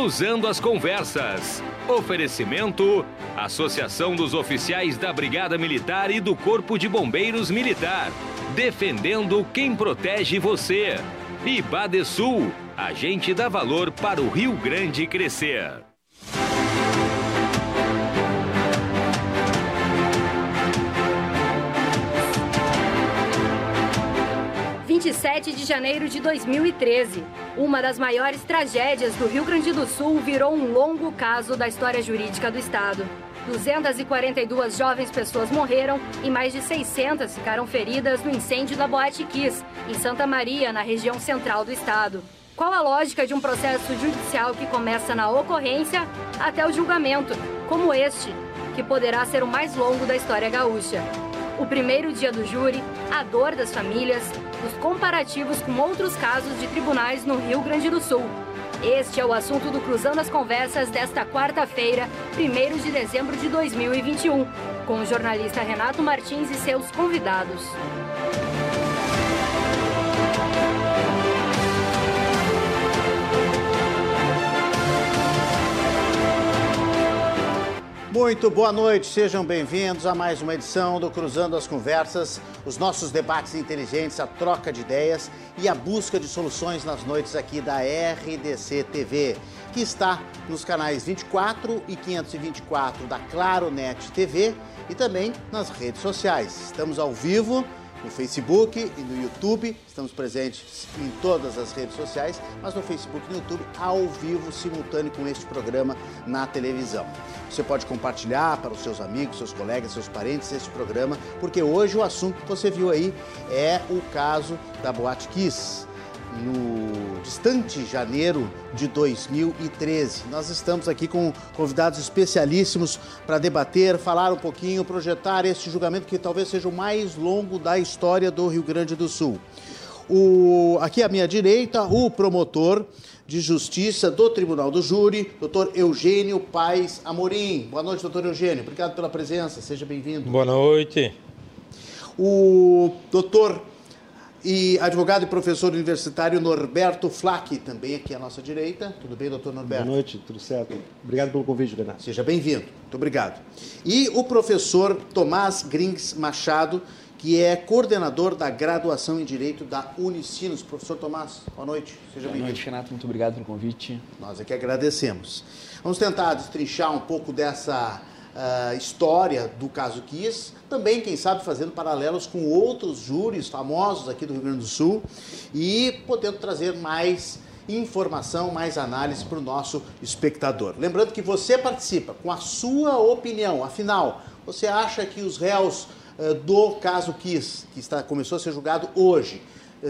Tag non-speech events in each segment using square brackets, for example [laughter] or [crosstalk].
Cruzando as Conversas. Oferecimento: Associação dos Oficiais da Brigada Militar e do Corpo de Bombeiros Militar. Defendendo quem protege você. E Badesul, a gente dá valor para o Rio Grande crescer. 27 de janeiro de 2013. Uma das maiores tragédias do Rio Grande do Sul virou um longo caso da história jurídica do Estado. 242 jovens pessoas morreram e mais de 600 ficaram feridas no incêndio da Boate Kiss, em Santa Maria, na região central do estado. Qual a lógica de um processo judicial que começa na ocorrência até o julgamento, como este, que poderá ser o mais longo da história gaúcha? O primeiro dia do júri, a dor das famílias, os comparativos com outros casos de tribunais no Rio Grande do Sul. Este é o assunto do Cruzando as Conversas desta quarta-feira, 1 de dezembro de 2021, com o jornalista Renato Martins e seus convidados. Muito boa noite, sejam bem-vindos a mais uma edição do Cruzando as Conversas, os nossos debates inteligentes, a troca de ideias e a busca de soluções nas noites aqui da RDC TV, que está nos canais 24 e 524 da Claro Net TV e também nas redes sociais. Estamos ao vivo no Facebook e no YouTube. Estamos presentes em todas as redes sociais, mas no Facebook e no YouTube, ao vivo, simultâneo com este programa na televisão. Você pode compartilhar para os seus amigos, seus colegas, seus parentes este programa, porque hoje o assunto que você viu aí é o caso da Boate Kiss no distante janeiro de 2013. Nós estamos aqui com convidados especialíssimos para debater, falar um pouquinho, projetar este julgamento que talvez seja o mais longo da história do Rio Grande do Sul. O, aqui à minha direita, o promotor de Justiça do Tribunal do Júri, doutor Eugênio Paes Amorim. Boa noite, doutor Eugênio. Obrigado pela presença. Seja bem-vindo. Boa noite. O doutor e advogado e professor universitário Norberto Flack, também aqui à nossa direita. Tudo bem, doutor Norberto? Boa noite, tudo certo. Obrigado pelo convite, Renato. Seja bem-vindo. Muito obrigado. E o professor Tomás Grings Machado, que é coordenador da graduação em Direito da Unicinos. Professor Tomás, boa noite. Seja bem-vindo. Boa noite, Renato. Muito obrigado pelo convite. Nós é que agradecemos. Vamos tentar destrinchar um pouco dessa uh, história do caso Kiss, também, quem sabe, fazendo paralelos com outros júris famosos aqui do Rio Grande do Sul e podendo trazer mais informação, mais análise para o nosso espectador. Lembrando que você participa com a sua opinião, afinal, você acha que os réus uh, do caso Kiss, que está, começou a ser julgado hoje,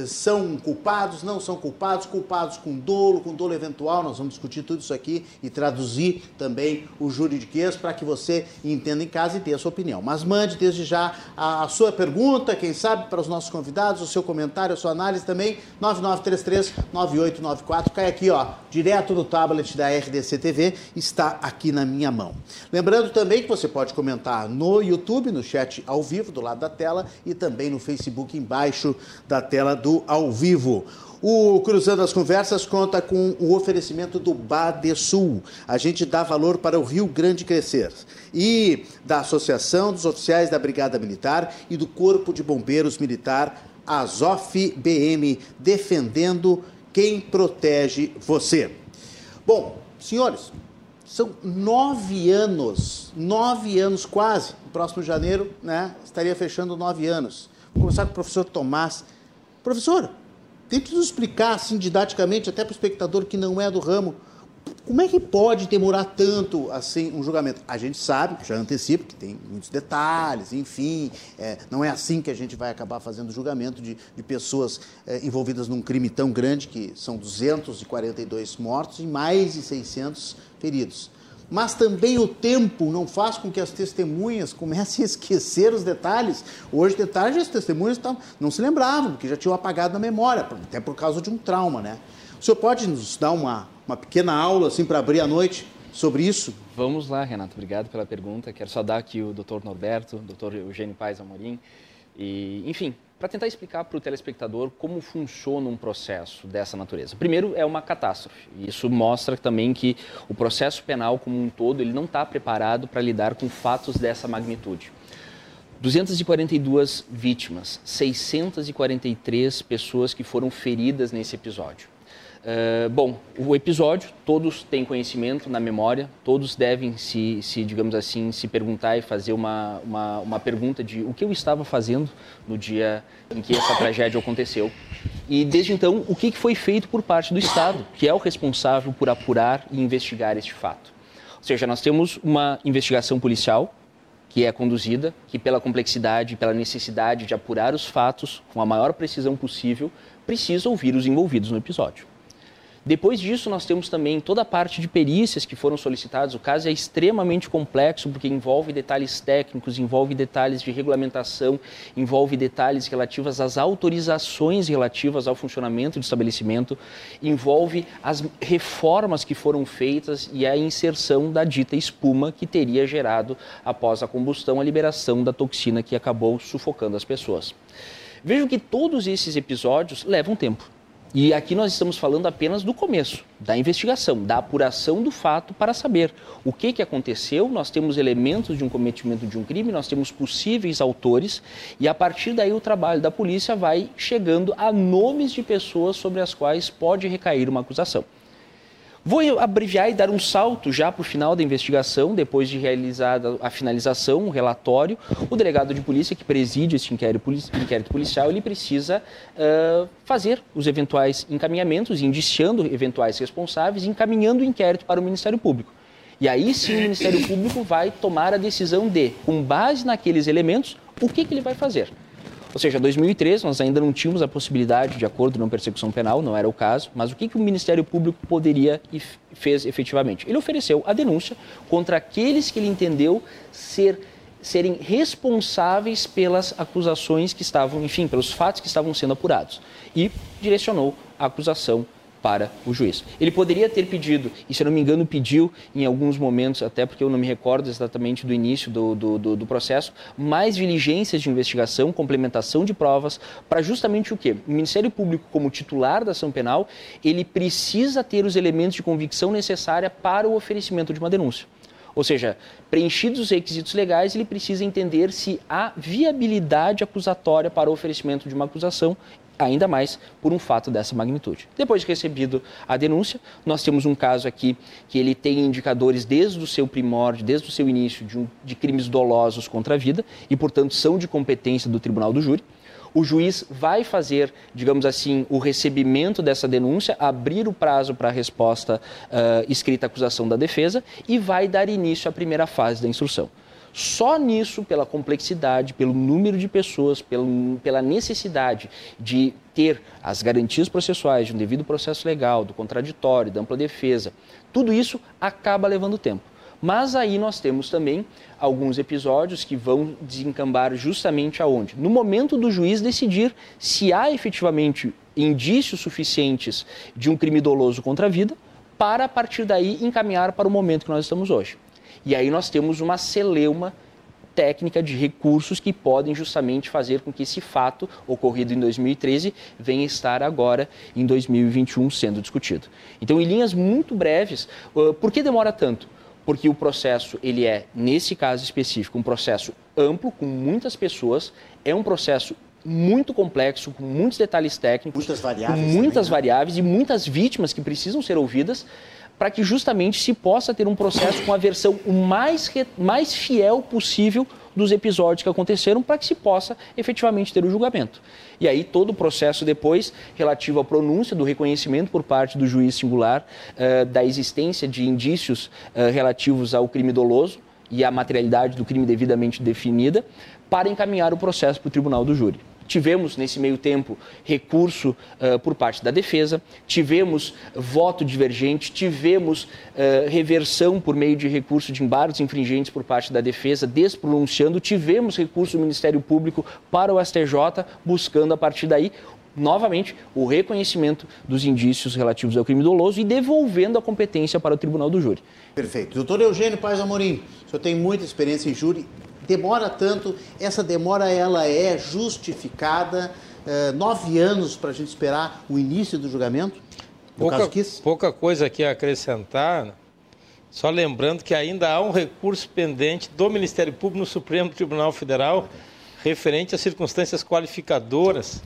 são culpados, não são culpados, culpados com dolo, com dolo eventual. Nós vamos discutir tudo isso aqui e traduzir também o juridiquês para que você entenda em casa e dê a sua opinião. Mas mande desde já a, sua pergunta, quem sabe, para os nossos convidados, o seu comentário, a sua análise também, 9933-9894. Cai aqui, ó, direto do tablet da RDC TV, está aqui na minha mão. Lembrando também que você pode comentar no YouTube, no chat ao vivo, do lado da tela, e também no Facebook, embaixo da tela do ao vivo. O Cruzando as Conversas conta com o oferecimento do Badesul. A gente dá valor para o Rio Grande crescer. E da Associação dos Oficiais da Brigada Militar e do Corpo de Bombeiros Militar, Azof BM, defendendo quem protege você. Bom, senhores, são nove anos, nove anos quase. No próximo janeiro, né, estaria fechando nove anos. Vou começar com o professor Tomás. Professor, tente nos explicar assim didaticamente, até para o espectador que não é do ramo, como é que pode demorar tanto assim um julgamento? A gente sabe, já antecipo, que tem muitos detalhes, enfim, é, não é assim que a gente vai acabar fazendo julgamento de, de pessoas é, envolvidas num crime tão grande, que são 242 mortos e mais de 600 feridos mas também o tempo não faz com que as testemunhas comecem a esquecer os detalhes. Hoje, detalhes, as testemunhas não se lembravam, porque já tinham apagado na memória, até por causa de um trauma, né? O senhor pode nos dar uma, uma pequena aula, assim, para abrir a noite sobre isso? Vamos lá, Renato. Obrigado pela pergunta. Quero só dar aqui o doutor Norberto, doutor Eugênio Paes Amorim. E, enfim, para tentar explicar para o telespectador como funciona um processo dessa natureza. Primeiro, é uma catástrofe. Isso mostra também que o processo penal como um todo ele não está preparado para lidar com fatos dessa magnitude. 242 vítimas, 643 pessoas que foram feridas nesse episódio. Uh, bom, o episódio, todos têm conhecimento na memória, todos devem se, se digamos assim, se perguntar e fazer uma, uma, uma, pergunta de o que eu estava fazendo no dia em que essa tragédia aconteceu. E desde então, o que foi feito por parte do Estado, que é o responsável por apurar e investigar este fato. Ou seja, nós temos uma investigação policial que é conduzida, que pela complexidade, pela necessidade de apurar os fatos com a maior precisão possível, precisa ouvir os envolvidos no episódio. Depois disso, nós temos também toda a parte de perícias que foram solicitadas. O caso é extremamente complexo porque envolve detalhes técnicos, envolve detalhes de regulamentação, envolve detalhes relativos às autorizações relativas ao funcionamento do estabelecimento, envolve as reformas que foram feitas e a inserção da dita espuma que teria gerado, após a combustão, a liberação da toxina que acabou sufocando as pessoas. Vejam que todos esses episódios levam tempo. E aqui nós estamos falando apenas do começo, da investigação, da apuração do fato para saber o que, que aconteceu. Nós temos elementos de um cometimento de um crime, nós temos possíveis autores, e a partir daí o trabalho da polícia vai chegando a nomes de pessoas sobre as quais pode recair uma acusação. Vou abreviar e dar um salto já para o final da investigação, depois de realizada a finalização, o relatório. O delegado de polícia que preside este inquérito policial, ele precisa uh, fazer os eventuais encaminhamentos, indiciando eventuais responsáveis, encaminhando o inquérito para o Ministério Público. E aí sim o Ministério Público vai tomar a decisão de, com base naqueles elementos, o que, que ele vai fazer. Ou seja, em 2013 nós ainda não tínhamos a possibilidade de acordo não persecução penal, não era o caso, mas o que, que o Ministério Público poderia e fez efetivamente? Ele ofereceu a denúncia contra aqueles que ele entendeu ser serem responsáveis pelas acusações que estavam, enfim, pelos fatos que estavam sendo apurados e direcionou a acusação para o juiz. Ele poderia ter pedido, e se eu não me engano pediu em alguns momentos, até porque eu não me recordo exatamente do início do, do, do, do processo, mais diligências de investigação, complementação de provas, para justamente o quê? O Ministério Público, como titular da ação penal, ele precisa ter os elementos de convicção necessária para o oferecimento de uma denúncia. Ou seja, preenchidos os requisitos legais, ele precisa entender se há viabilidade acusatória para o oferecimento de uma acusação ainda mais por um fato dessa magnitude. Depois de recebido a denúncia, nós temos um caso aqui que ele tem indicadores desde o seu primórdio, desde o seu início, de, um, de crimes dolosos contra a vida e, portanto, são de competência do tribunal do júri. O juiz vai fazer, digamos assim, o recebimento dessa denúncia, abrir o prazo para a resposta uh, escrita à acusação da defesa e vai dar início à primeira fase da instrução. Só nisso, pela complexidade, pelo número de pessoas, pelo, pela necessidade de ter as garantias processuais de um devido processo legal, do contraditório, da ampla defesa, tudo isso acaba levando tempo. Mas aí nós temos também alguns episódios que vão desencambar justamente aonde? No momento do juiz decidir se há efetivamente indícios suficientes de um crime doloso contra a vida, para a partir daí encaminhar para o momento que nós estamos hoje. E aí nós temos uma celeuma técnica de recursos que podem justamente fazer com que esse fato ocorrido em 2013 venha estar agora em 2021 sendo discutido. Então, em linhas muito breves, por que demora tanto? Porque o processo, ele é, nesse caso específico, um processo amplo, com muitas pessoas, é um processo muito complexo, com muitos detalhes técnicos, muitas variáveis muitas também, né? variáveis e muitas vítimas que precisam ser ouvidas para que justamente se possa ter um processo com a versão o mais, mais fiel possível dos episódios que aconteceram para que se possa efetivamente ter o julgamento. E aí todo o processo depois relativo à pronúncia do reconhecimento por parte do juiz singular uh, da existência de indícios uh, relativos ao crime doloso e à materialidade do crime devidamente definida para encaminhar o processo para o tribunal do júri. Tivemos, nesse meio tempo, recurso uh, por parte da defesa, tivemos voto divergente, tivemos uh, reversão por meio de recurso de embargos infringentes por parte da defesa, despronunciando, tivemos recurso do Ministério Público para o STJ, buscando a partir daí novamente, o reconhecimento dos indícios relativos ao crime doloso e devolvendo a competência para o Tribunal do Júri. Perfeito. Doutor Eugênio Paz Amorim, o senhor tem muita experiência em júri demora tanto, essa demora ela é justificada? Uh, nove anos para a gente esperar o início do julgamento? Pouca, pouca coisa aqui a acrescentar, só lembrando que ainda há um recurso pendente do Ministério Público no Supremo Tribunal Federal referente às circunstâncias qualificadoras.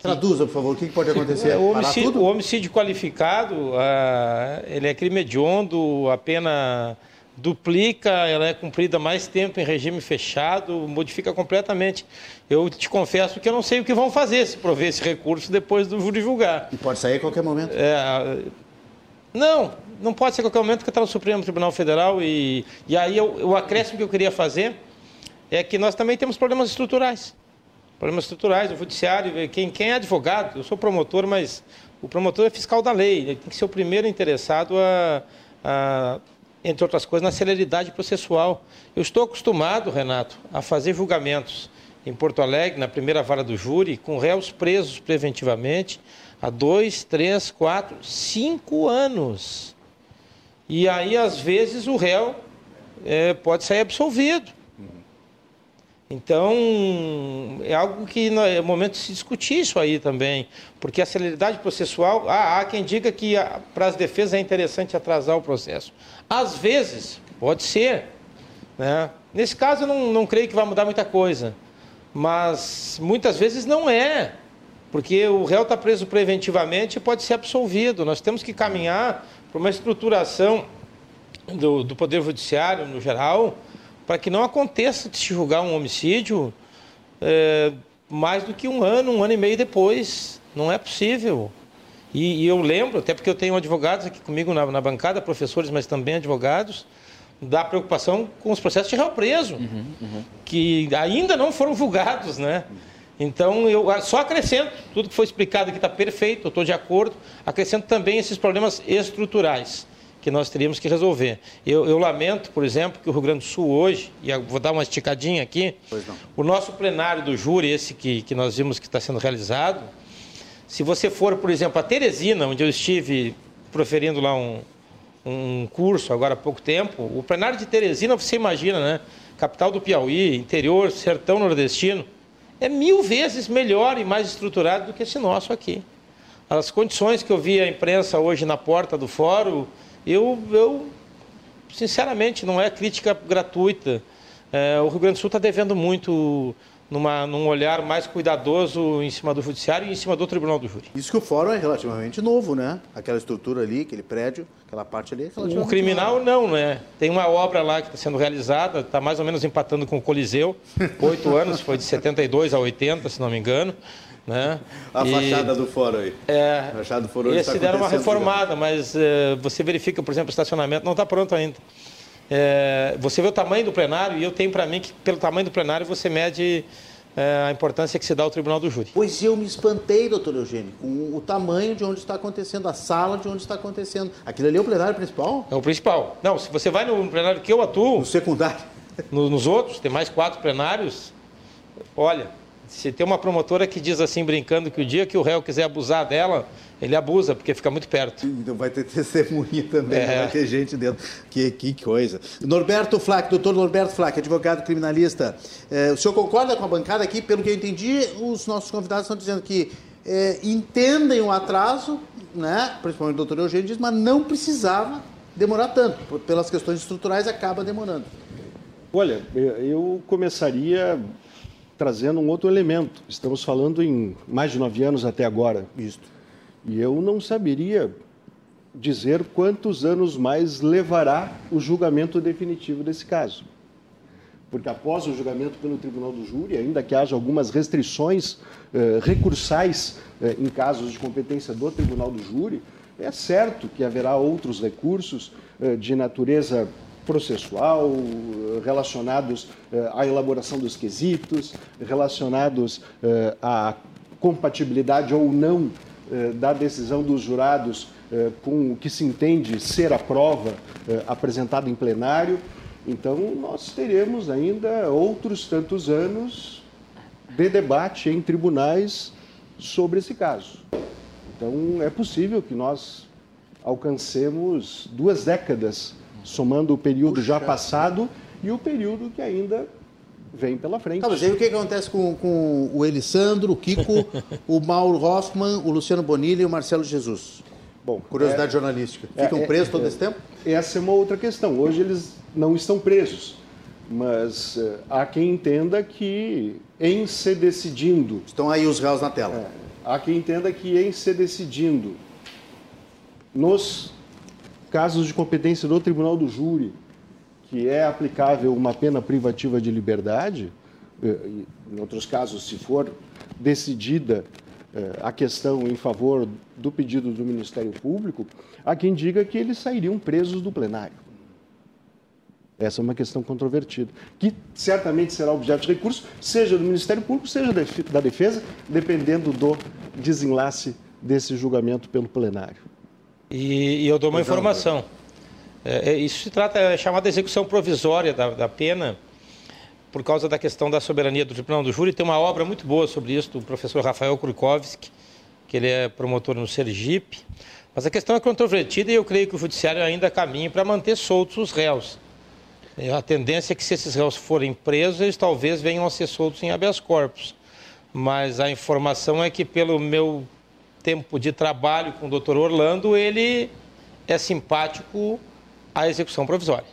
Traduza, por favor, o que pode [laughs] acontecer? O homicídio, o homicídio qualificado, uh, ele é crime hediondo, a pena duplica, ela é cumprida mais tempo em regime fechado, modifica completamente. Eu te confesso que eu não sei o que vão fazer se prover esse recurso depois do júri julgar. E pode sair a qualquer momento? É, não, não pode ser a qualquer momento porque está no Supremo Tribunal Federal e, e aí eu, o acréscimo que eu queria fazer é que nós também temos problemas estruturais. Problemas estruturais, o judiciário, quem, quem é advogado, eu sou promotor, mas o promotor é fiscal da lei, ele tem que ser o primeiro interessado a, a entre outras coisas, na celeridade processual. Eu estou acostumado, Renato, a fazer julgamentos em Porto Alegre, na primeira vara do júri, com réus presos preventivamente há dois, três, quatro, cinco anos. E aí, às vezes, o réu é, pode sair absolvido. Então, é algo que é momento de se discutir isso aí também, porque a celeridade processual, ah, há quem diga que para as defesas é interessante atrasar o processo. Às vezes, pode ser. Né? Nesse caso, eu não, não creio que vai mudar muita coisa, mas muitas vezes não é, porque o réu está preso preventivamente e pode ser absolvido. Nós temos que caminhar para uma estruturação do, do Poder Judiciário, no geral, para que não aconteça de se julgar um homicídio é, mais do que um ano, um ano e meio depois. Não é possível. E, e eu lembro, até porque eu tenho advogados aqui comigo na, na, bancada, professores, mas também advogados, da preocupação com os processos de réu preso, uhum, uhum. que ainda não foram julgados, né? Então, eu só acrescento, tudo que foi explicado aqui está perfeito, eu estou de acordo, acrescento também esses problemas estruturais que nós teríamos que resolver. Eu, eu, lamento, por exemplo, que o Rio Grande do Sul hoje, e vou dar uma esticadinha aqui, o nosso plenário do júri, esse que, que nós vimos que está sendo realizado, se você for, por exemplo, a Teresina, onde eu estive proferindo lá um, um curso agora há pouco tempo, o plenário de Teresina, você imagina, né? Capital do Piauí, interior, sertão nordestino, é mil vezes melhor e mais estruturado do que esse nosso aqui. As condições que eu vi a imprensa hoje na porta do fórum, eu, eu sinceramente, não é crítica gratuita. É, o Rio Grande do Sul está devendo muito numa, num olhar mais cuidadoso em cima do judiciário e em cima do tribunal do júri. Isso que o fórum é relativamente novo, né? Aquela estrutura ali, aquele prédio, aquela parte ali é O criminal novo. não, né? Tem uma obra lá que está sendo realizada, está mais ou menos empatando com o Coliseu, [laughs] oito anos, foi de 72 a 80, se não me engano. Né? A e, fachada do fórum aí. É, a fachada do fórum esse tá deram uma reformada, mas é, você verifica, por exemplo, o estacionamento não está pronto ainda. É, você vê o tamanho do plenário e eu tenho para mim que pelo tamanho do plenário você mede é, a importância que se dá ao tribunal do júri. Pois eu me espantei, doutor Eugênio, com o tamanho de onde está acontecendo, a sala de onde está acontecendo. Aquilo ali é o plenário principal? É o principal. Não, se você vai no plenário que eu atuo... No secundário? No, nos outros, tem mais quatro plenários, olha, se tem uma promotora que diz assim, brincando, que o dia que o réu quiser abusar dela, ele abusa, porque fica muito perto. Então vai ter [laughs] testemunha também, é. vai ter gente dentro. Que, que coisa. Norberto Flack, doutor Norberto Flack, advogado criminalista. É, o senhor concorda com a bancada aqui? Pelo que eu entendi, os nossos convidados estão dizendo que é, entendem o atraso, né? principalmente o doutor Eugênio diz, mas não precisava demorar tanto. Pelas questões estruturais, acaba demorando. Olha, eu começaria trazendo um outro elemento. Estamos falando em mais de nove anos até agora. Isso. E eu não saberia dizer quantos anos mais levará o julgamento definitivo desse caso. Porque após o julgamento pelo Tribunal do Júri, ainda que haja algumas restrições eh, recursais eh, em casos de competência do Tribunal do Júri, é certo que haverá outros recursos eh, de natureza processual, relacionados eh, à elaboração dos quesitos, relacionados eh, à compatibilidade ou não eh, da decisão dos jurados com o que se entende ser a prova apresentada em plenário. Então, nós teremos ainda outros tantos anos de debate em tribunais sobre esse caso. Então, é possível que nós alcancemos duas décadas somando o período Puxa. já passado e o período que ainda vem pela frente. Tá, mas aí o que acontece com, com o Elisandro, o Kiko, [laughs] o Mauro Hoffman, o Luciano Bonilha e o Marcelo Jesus? Bom, curiosidade é, jornalística. Ficam é, presos todo é, esse tempo? Essa é uma outra questão. Hoje eles não estão presos, mas uh, há quem entenda que em se decidindo. Estão aí os réus na tela. É, há quem entenda que em se decidindo nos casos de competência do Tribunal do Júri, que é aplicável uma pena privativa de liberdade, eh, em outros casos, se for decidida eh, a questão em favor do pedido do Ministério Público, há quem diga que eles sairiam presos do plenário. Essa é uma questão controvertida, que certamente será objeto de recurso, seja do Ministério Público, seja da Defesa, dependendo do desenlace desse julgamento pelo plenário. E, e eu dou uma informação. É, é, isso se trata, é chamada execução provisória da, da pena, por causa da questão da soberania do Tribunal do Júri. Tem uma obra muito boa sobre isso do professor Rafael Kurkowski, que ele é promotor no Sergipe. Mas a questão é controvertida e eu creio que o Judiciário ainda caminha para manter soltos os réus. A tendência é que se esses réus forem presos, eles talvez venham a ser soltos em habeas corpus. Mas a informação é que, pelo meu tempo de trabalho com o doutor Orlando, ele é simpático à execução provisória.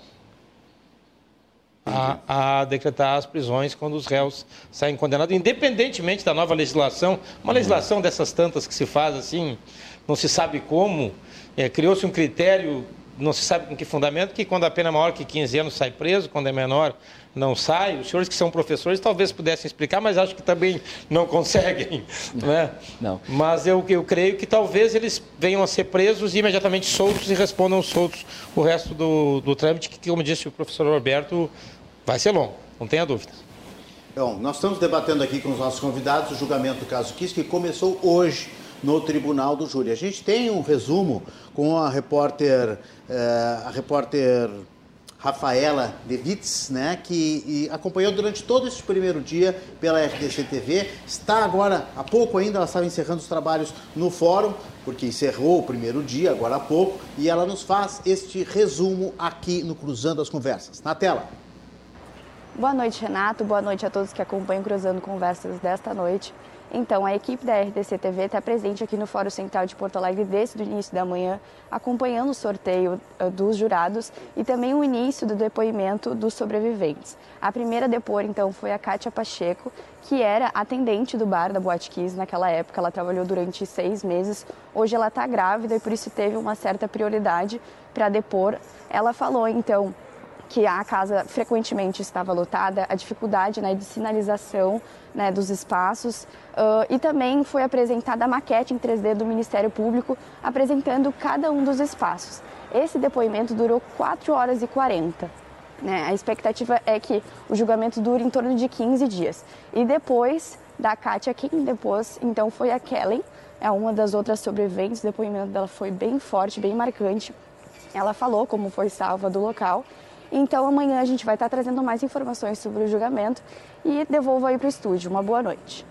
A, a, decretar as prisões quando os réus saem condenados, independentemente da nova legislação. Uma legislação dessas tantas que se faz assim, não se sabe como, é, criou-se um critério, não se sabe com que fundamento, que quando a pena é maior que 15 anos sai preso, quando é menor não sai. Os senhores que são professores talvez pudessem explicar, mas acho que também não conseguem. Né? Não. Mas eu, eu creio que talvez eles venham a ser presos e imediatamente soltos e respondam soltos o resto do, do trâmite, que, como disse o professor Roberto, Vai ser longo, não tenha dúvida. Bom, nós estamos debatendo aqui com os nossos convidados o julgamento do caso Kiss, que começou hoje no Tribunal do Júri. A gente tem um resumo com a repórter, eh, a repórter Rafaela Devitz, né, que acompanhou durante todo esse primeiro dia pela RDC TV. Está agora, há pouco ainda, ela estava encerrando os trabalhos no fórum, porque encerrou o primeiro dia, agora há pouco, e ela nos faz este resumo aqui no Cruzando as Conversas. Na tela. Boa noite, Renato. Boa noite a todos que acompanham Cruzando Conversas desta noite. Então, a equipe da RDC TV está presente aqui no Fórum Central de Porto Alegre desde o início da manhã, acompanhando o sorteio uh, dos jurados e também o início do depoimento dos sobreviventes. A primeira a depor, então, foi a Kátia Pacheco, que era atendente do bar da Boate Kiss naquela época. Ela trabalhou durante seis meses. Hoje ela está grávida e por isso teve uma certa prioridade para depor. Ela falou, então, que a casa frequentemente estava lotada, a dificuldade né, de sinalização né, dos espaços uh, e também foi apresentada a maquete em 3D do Ministério Público apresentando cada um dos espaços. Esse depoimento durou 4 horas e 40. Né? A expectativa é que o julgamento dure em torno de 15 dias. E depois da Kátia, quem depois então foi a Kellen, é uma das outras sobreviventes, o depoimento dela foi bem forte, bem marcante. Ela falou como foi salva do local então amanhã a gente vai estar trazendo mais informações sobre o julgamento e devolvo aí para o estúdio. Uma boa noite.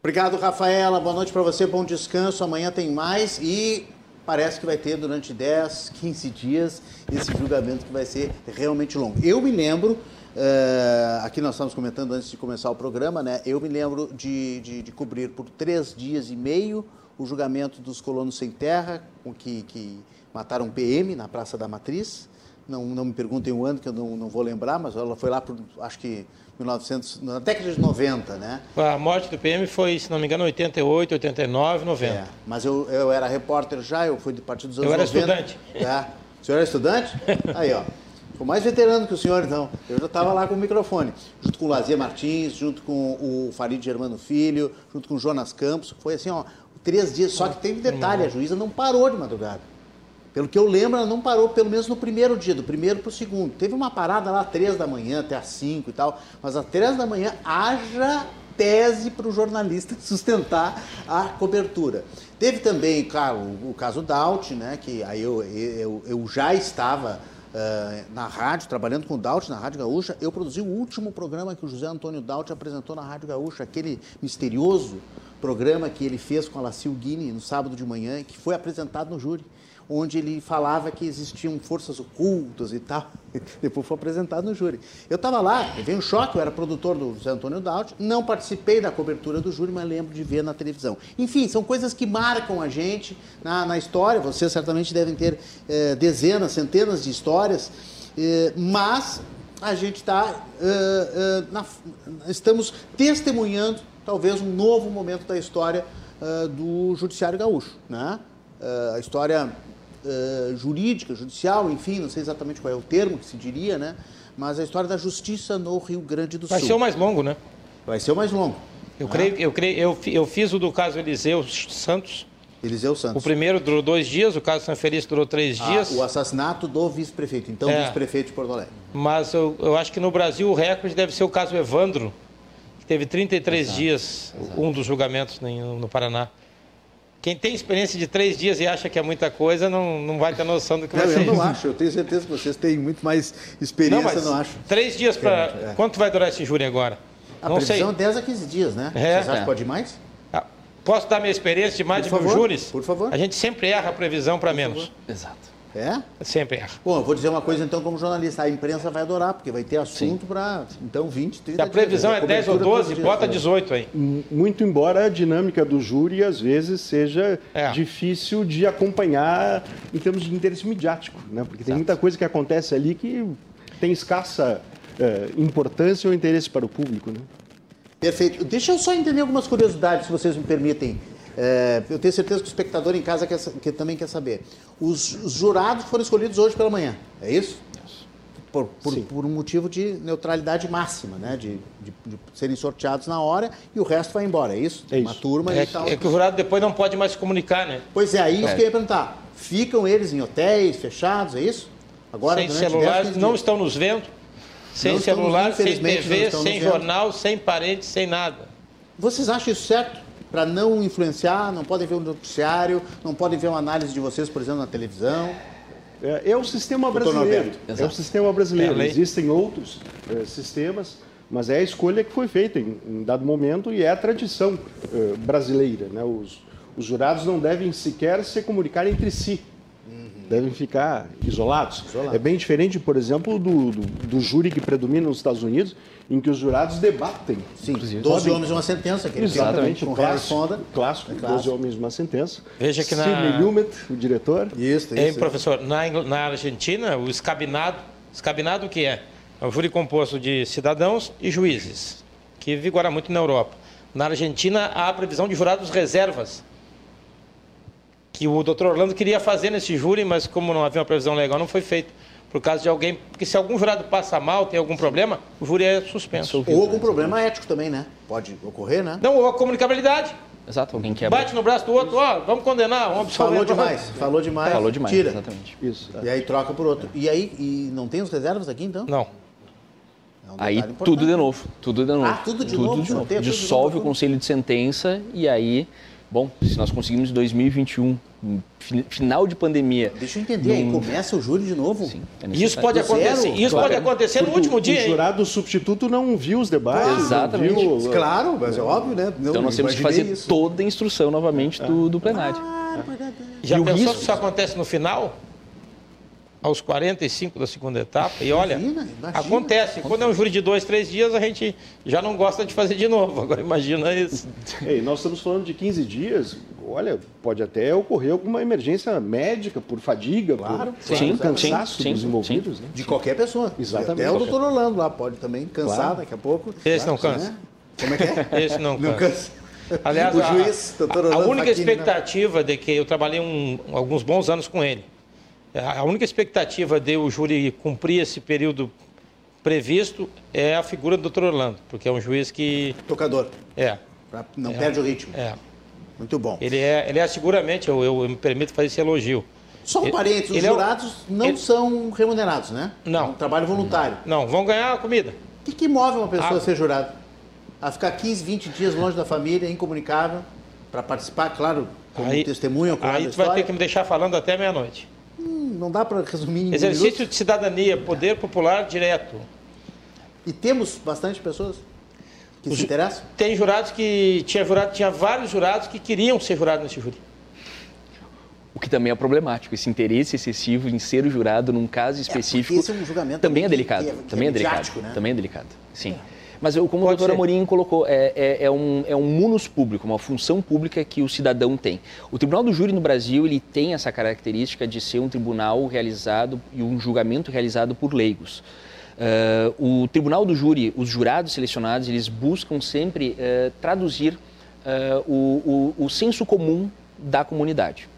Obrigado, Rafaela. Boa noite para você, bom descanso. Amanhã tem mais e parece que vai ter durante 10, 15 dias esse julgamento que vai ser realmente longo. Eu me lembro, uh, aqui nós estamos comentando antes de começar o programa, né? Eu me lembro de, de, de cobrir por três dias e meio o julgamento dos colonos sem terra, que, que mataram PM na Praça da Matriz. Não, não me perguntem o ano, que eu não, não vou lembrar, mas ela foi lá por, acho que, 1900, na década de 90, né? A morte do PM foi, se não me engano, 88, 89, 90. É, mas eu, eu era repórter já, eu fui de partir dos anos eu 90. Eu era estudante. É. O senhor era estudante? [laughs] Aí, ó. Ficou mais veterano que o senhor, então. Eu já estava lá com o microfone, junto com o Lazia Martins, junto com o Farid Germano Filho, junto com o Jonas Campos. Foi assim, ó, três dias. Só que teve detalhe, a juíza não parou de madrugada. Pelo que eu lembro, ela não parou, pelo menos no primeiro dia, do primeiro para o segundo. Teve uma parada lá três da manhã até às cinco e tal, mas às três da manhã haja tese para o jornalista [laughs] sustentar a cobertura. Teve também, claro, o, caso Daut, né, que aí eu, eu, eu já estava uh, na rádio, trabalhando com o Daut na Rádio Gaúcha. Eu produzi o último programa que o José Antônio Daut apresentou na Rádio Gaúcha, aquele misterioso programa que ele fez com a Lacil Guini no sábado de manhã, que foi apresentado no júri onde ele falava que existiam forças ocultas e tal. [laughs] Depois foi apresentado no júri. Eu estava lá, veio um choque, eu era produtor do José Antônio Daut, não participei da cobertura do júri, mas lembro de ver na televisão. Enfim, são coisas que marcam a gente na, na história, vocês certamente devem ter eh, dezenas, centenas de histórias, eh, mas a gente está, eh, estamos testemunhando talvez um novo momento da história do judiciário gaúcho, né? a história uh, jurídica, judicial, enfim, não sei exatamente qual é o termo que se diria, né? Mas a história da justiça no Rio Grande do Vai Sul. Vai ser o mais longo, né? Vai ser o mais longo. Eu ah. creio, eu creio, eu, eu fiz o do caso Eliseu Santos. Eliseu Santos. O primeiro durou dois dias, o caso São Feliz durou três ah, dias. O assassinato do vice-prefeito, então é. vice-prefeito de Porto Alegre. Mas eu, eu, acho que no Brasil o recorde deve ser o caso Evandro, que teve 33 Exato. dias, Exato. um dos julgamentos no Paraná. Quem tem experiência de três dias e acha que é muita coisa, não, não vai ter noção do que não, vai ser. Eu não acho, eu tenho certeza que vocês têm muito mais experiência, não, mas não acho. Três dias para. É. Quanto vai durar esse júri agora? A não previsão sei. é 10 a 15 dias, né? É. Vocês acham que pode mais? Ah, posso dar minha experiência de mais por de favor, mil júris? Por favor. A gente sempre erra a previsão para menos. Favor. Exato. É? Sempre erra. Bom, eu vou dizer uma coisa então como jornalista. A imprensa vai adorar, porque vai ter assunto para, então, 20, 30 Se a previsão dias, é 10 ou 12, bota 18 aí. Muito embora a dinâmica do júri, às vezes, seja é. difícil de acompanhar em termos de interesse midiático, né? Porque tem muita coisa que acontece ali que tem escassa é, importância ou interesse para o público, né? Perfeito. Deixa eu só entender algumas curiosidades, se vocês me permitem. É, eu tenho certeza que o espectador em casa quer, que também quer saber. Os, os, jurados foram escolhidos hoje pela manhã, é isso? Por, por, por um motivo de neutralidade máxima, né? De, de, de, serem sorteados na hora e o resto vai embora, é isso? É Uma isso. turma é, e tal. É que o jurado depois não pode mais se comunicar, né? Pois é, aí isso é. que eu ia perguntar. Ficam eles em hotéis fechados, é isso? Agora, sem celulares, não estão nos vendo, sem não celular, sem TV, sem jornal, sem parede, sem nada. Vocês acham isso certo? Para não influenciar, não podem ver o um noticiário, não podem ver uma análise de vocês, por exemplo, na televisão? É, é o sistema brasileiro. É o sistema brasileiro. É Existem outros é, sistemas, mas é a escolha que foi feita em, em dado momento e é a tradição é, brasileira. Né? Os, os jurados não devem sequer se comunicar entre si devem ficar isolados. Isolado. É bem diferente, por exemplo, do, do, do, júri que predomina nos Estados Unidos, em que os jurados debatem. Sim, 12 homens uma sentença. Que Exatamente, com clássico, clássico, é clássico. 12 homens uma sentença. Veja que na... Lumet, o diretor. Isso, isso. É, professor, na, na Argentina, o escabinado, escabinado o que é? É um júri composto de cidadãos e juízes, que vigora muito na Europa. Na Argentina, há a previsão de jurados reservas, que o doutor Orlando queria fazer nesse júri, mas como não havia uma previsão legal, não foi feito. Por causa de alguém. Porque se algum jurado passa mal, tem algum problema, o júri é suspenso. Ou algum problema ético também, né? Pode ocorrer, né? Não, ou a comunicabilidade. Exato, alguém quebra. Bate no braço do outro, ó, vamos condenar, vamos Falou demais, falou demais. Falou demais, tira. exatamente. Isso. E aí troca por outro. E aí, e não tem os reservas aqui então? Não. É um aí tudo de novo, tudo de novo. Ah, tudo de tudo novo. De novo. Dissolve o conselho de sentença e aí, bom, se nós conseguimos em 2021 final de pandemia. Deixa eu entender, aí começa o júri de novo? Sim. É isso pode acontecer, isso claro, pode acontecer no último dia. O jurado substituto não viu os debates. Claro, Exatamente. Viu... Claro, mas é óbvio, né? Não, então nós temos que fazer isso. toda a instrução novamente do, do plenário. Ah, Já e pensou risco... que isso acontece no final? Aos 45 da segunda etapa. E olha, imagina, imagina. acontece. Quando é um júri de dois, três dias, a gente já não gosta de fazer de novo. Agora imagina isso. [laughs] Ei, nós estamos falando de 15 dias. Olha, pode até ocorrer alguma emergência médica por fadiga, claro, por sim, cansaço sim, dos envolvidos. Sim, né? De qualquer pessoa. Exatamente. Até o doutor Orlando lá pode também cansar claro. daqui a pouco. Esse claro, não cansa. Né? Como é que é? [laughs] Esse não, não cansa. Aliás, o juiz, a, Orlando a única né? expectativa né? de que eu trabalhei um, alguns bons anos com ele a única expectativa de o júri cumprir esse período previsto é a figura do doutor Orlando, porque é um juiz que. Tocador. É. Pra, não é, perde o ritmo. É. Muito bom. Ele é, ele é seguramente, eu, eu me permito fazer esse elogio. Só um parênteses, os jurados é não ele, são remunerados, né? Não. É um trabalho voluntário. Não, vão ganhar a comida. O que, que move uma pessoa ah. a ser jurado? A ficar 15, 20 dias longe da família, incomunicável, para participar, claro, como aí, testemunha. Aí tu vai ter que me deixar falando até meia-noite. Hum, não dá para resumir em Exercício de cidadania, poder popular direto. E temos bastante pessoas que Os, se interessam? Tem jurados que. Tinha, jurado, tinha vários jurados que queriam ser jurados nesse júri. o que também é problemático. Esse interesse excessivo em ser o jurado num caso específico é, esse é um julgamento também é delicado. delicado. também é, delicado. Né? Também é delicado. Sim. Mas eu, como Pode o doutor ser. Amorim colocou, é, é, é, um, é um munus público, uma função pública que o cidadão tem. O Tribunal do Júri no Brasil ele tem essa característica de ser um tribunal realizado e um julgamento realizado por leigos. Uh, o Tribunal do Júri, os jurados selecionados, eles buscam sempre uh, traduzir uh, o, o, o senso comum da comunidade.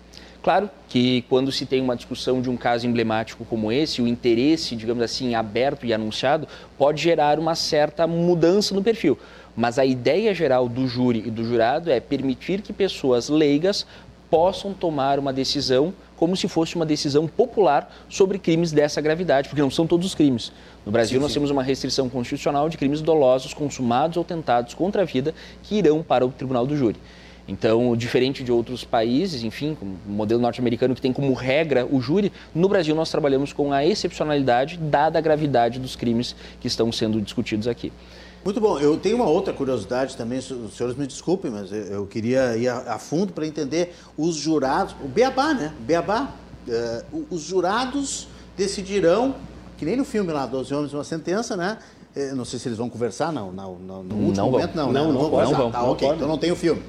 Claro que quando se tem uma discussão de um caso emblemático como esse, o interesse, digamos assim, aberto e anunciado, pode gerar uma certa mudança no perfil. Mas a ideia geral do júri e do jurado é permitir que pessoas leigas possam tomar uma decisão como se fosse uma decisão popular sobre crimes dessa gravidade, porque não são todos os crimes. No Brasil, sim, nós sim. temos uma restrição constitucional de crimes dolosos consumados ou tentados contra a vida que irão para o tribunal do júri. Então, diferente de outros países, enfim, como o modelo norte-americano que tem como regra o júri, no Brasil nós trabalhamos com a excepcionalidade dada a gravidade dos crimes que estão sendo discutidos aqui. Muito bom. Eu tenho uma outra curiosidade também, os senhores me desculpem, mas eu queria ir a, fundo para entender os jurados, o Beabá, né? Beabá, uh, os jurados decidirão, que nem no filme lá, 12 Homens e uma Sentença, né? Eu não sei se eles vão conversar, não, no, último não momento, não. Não, não, não, não, não vão. Tá, ok, então não tem o filme.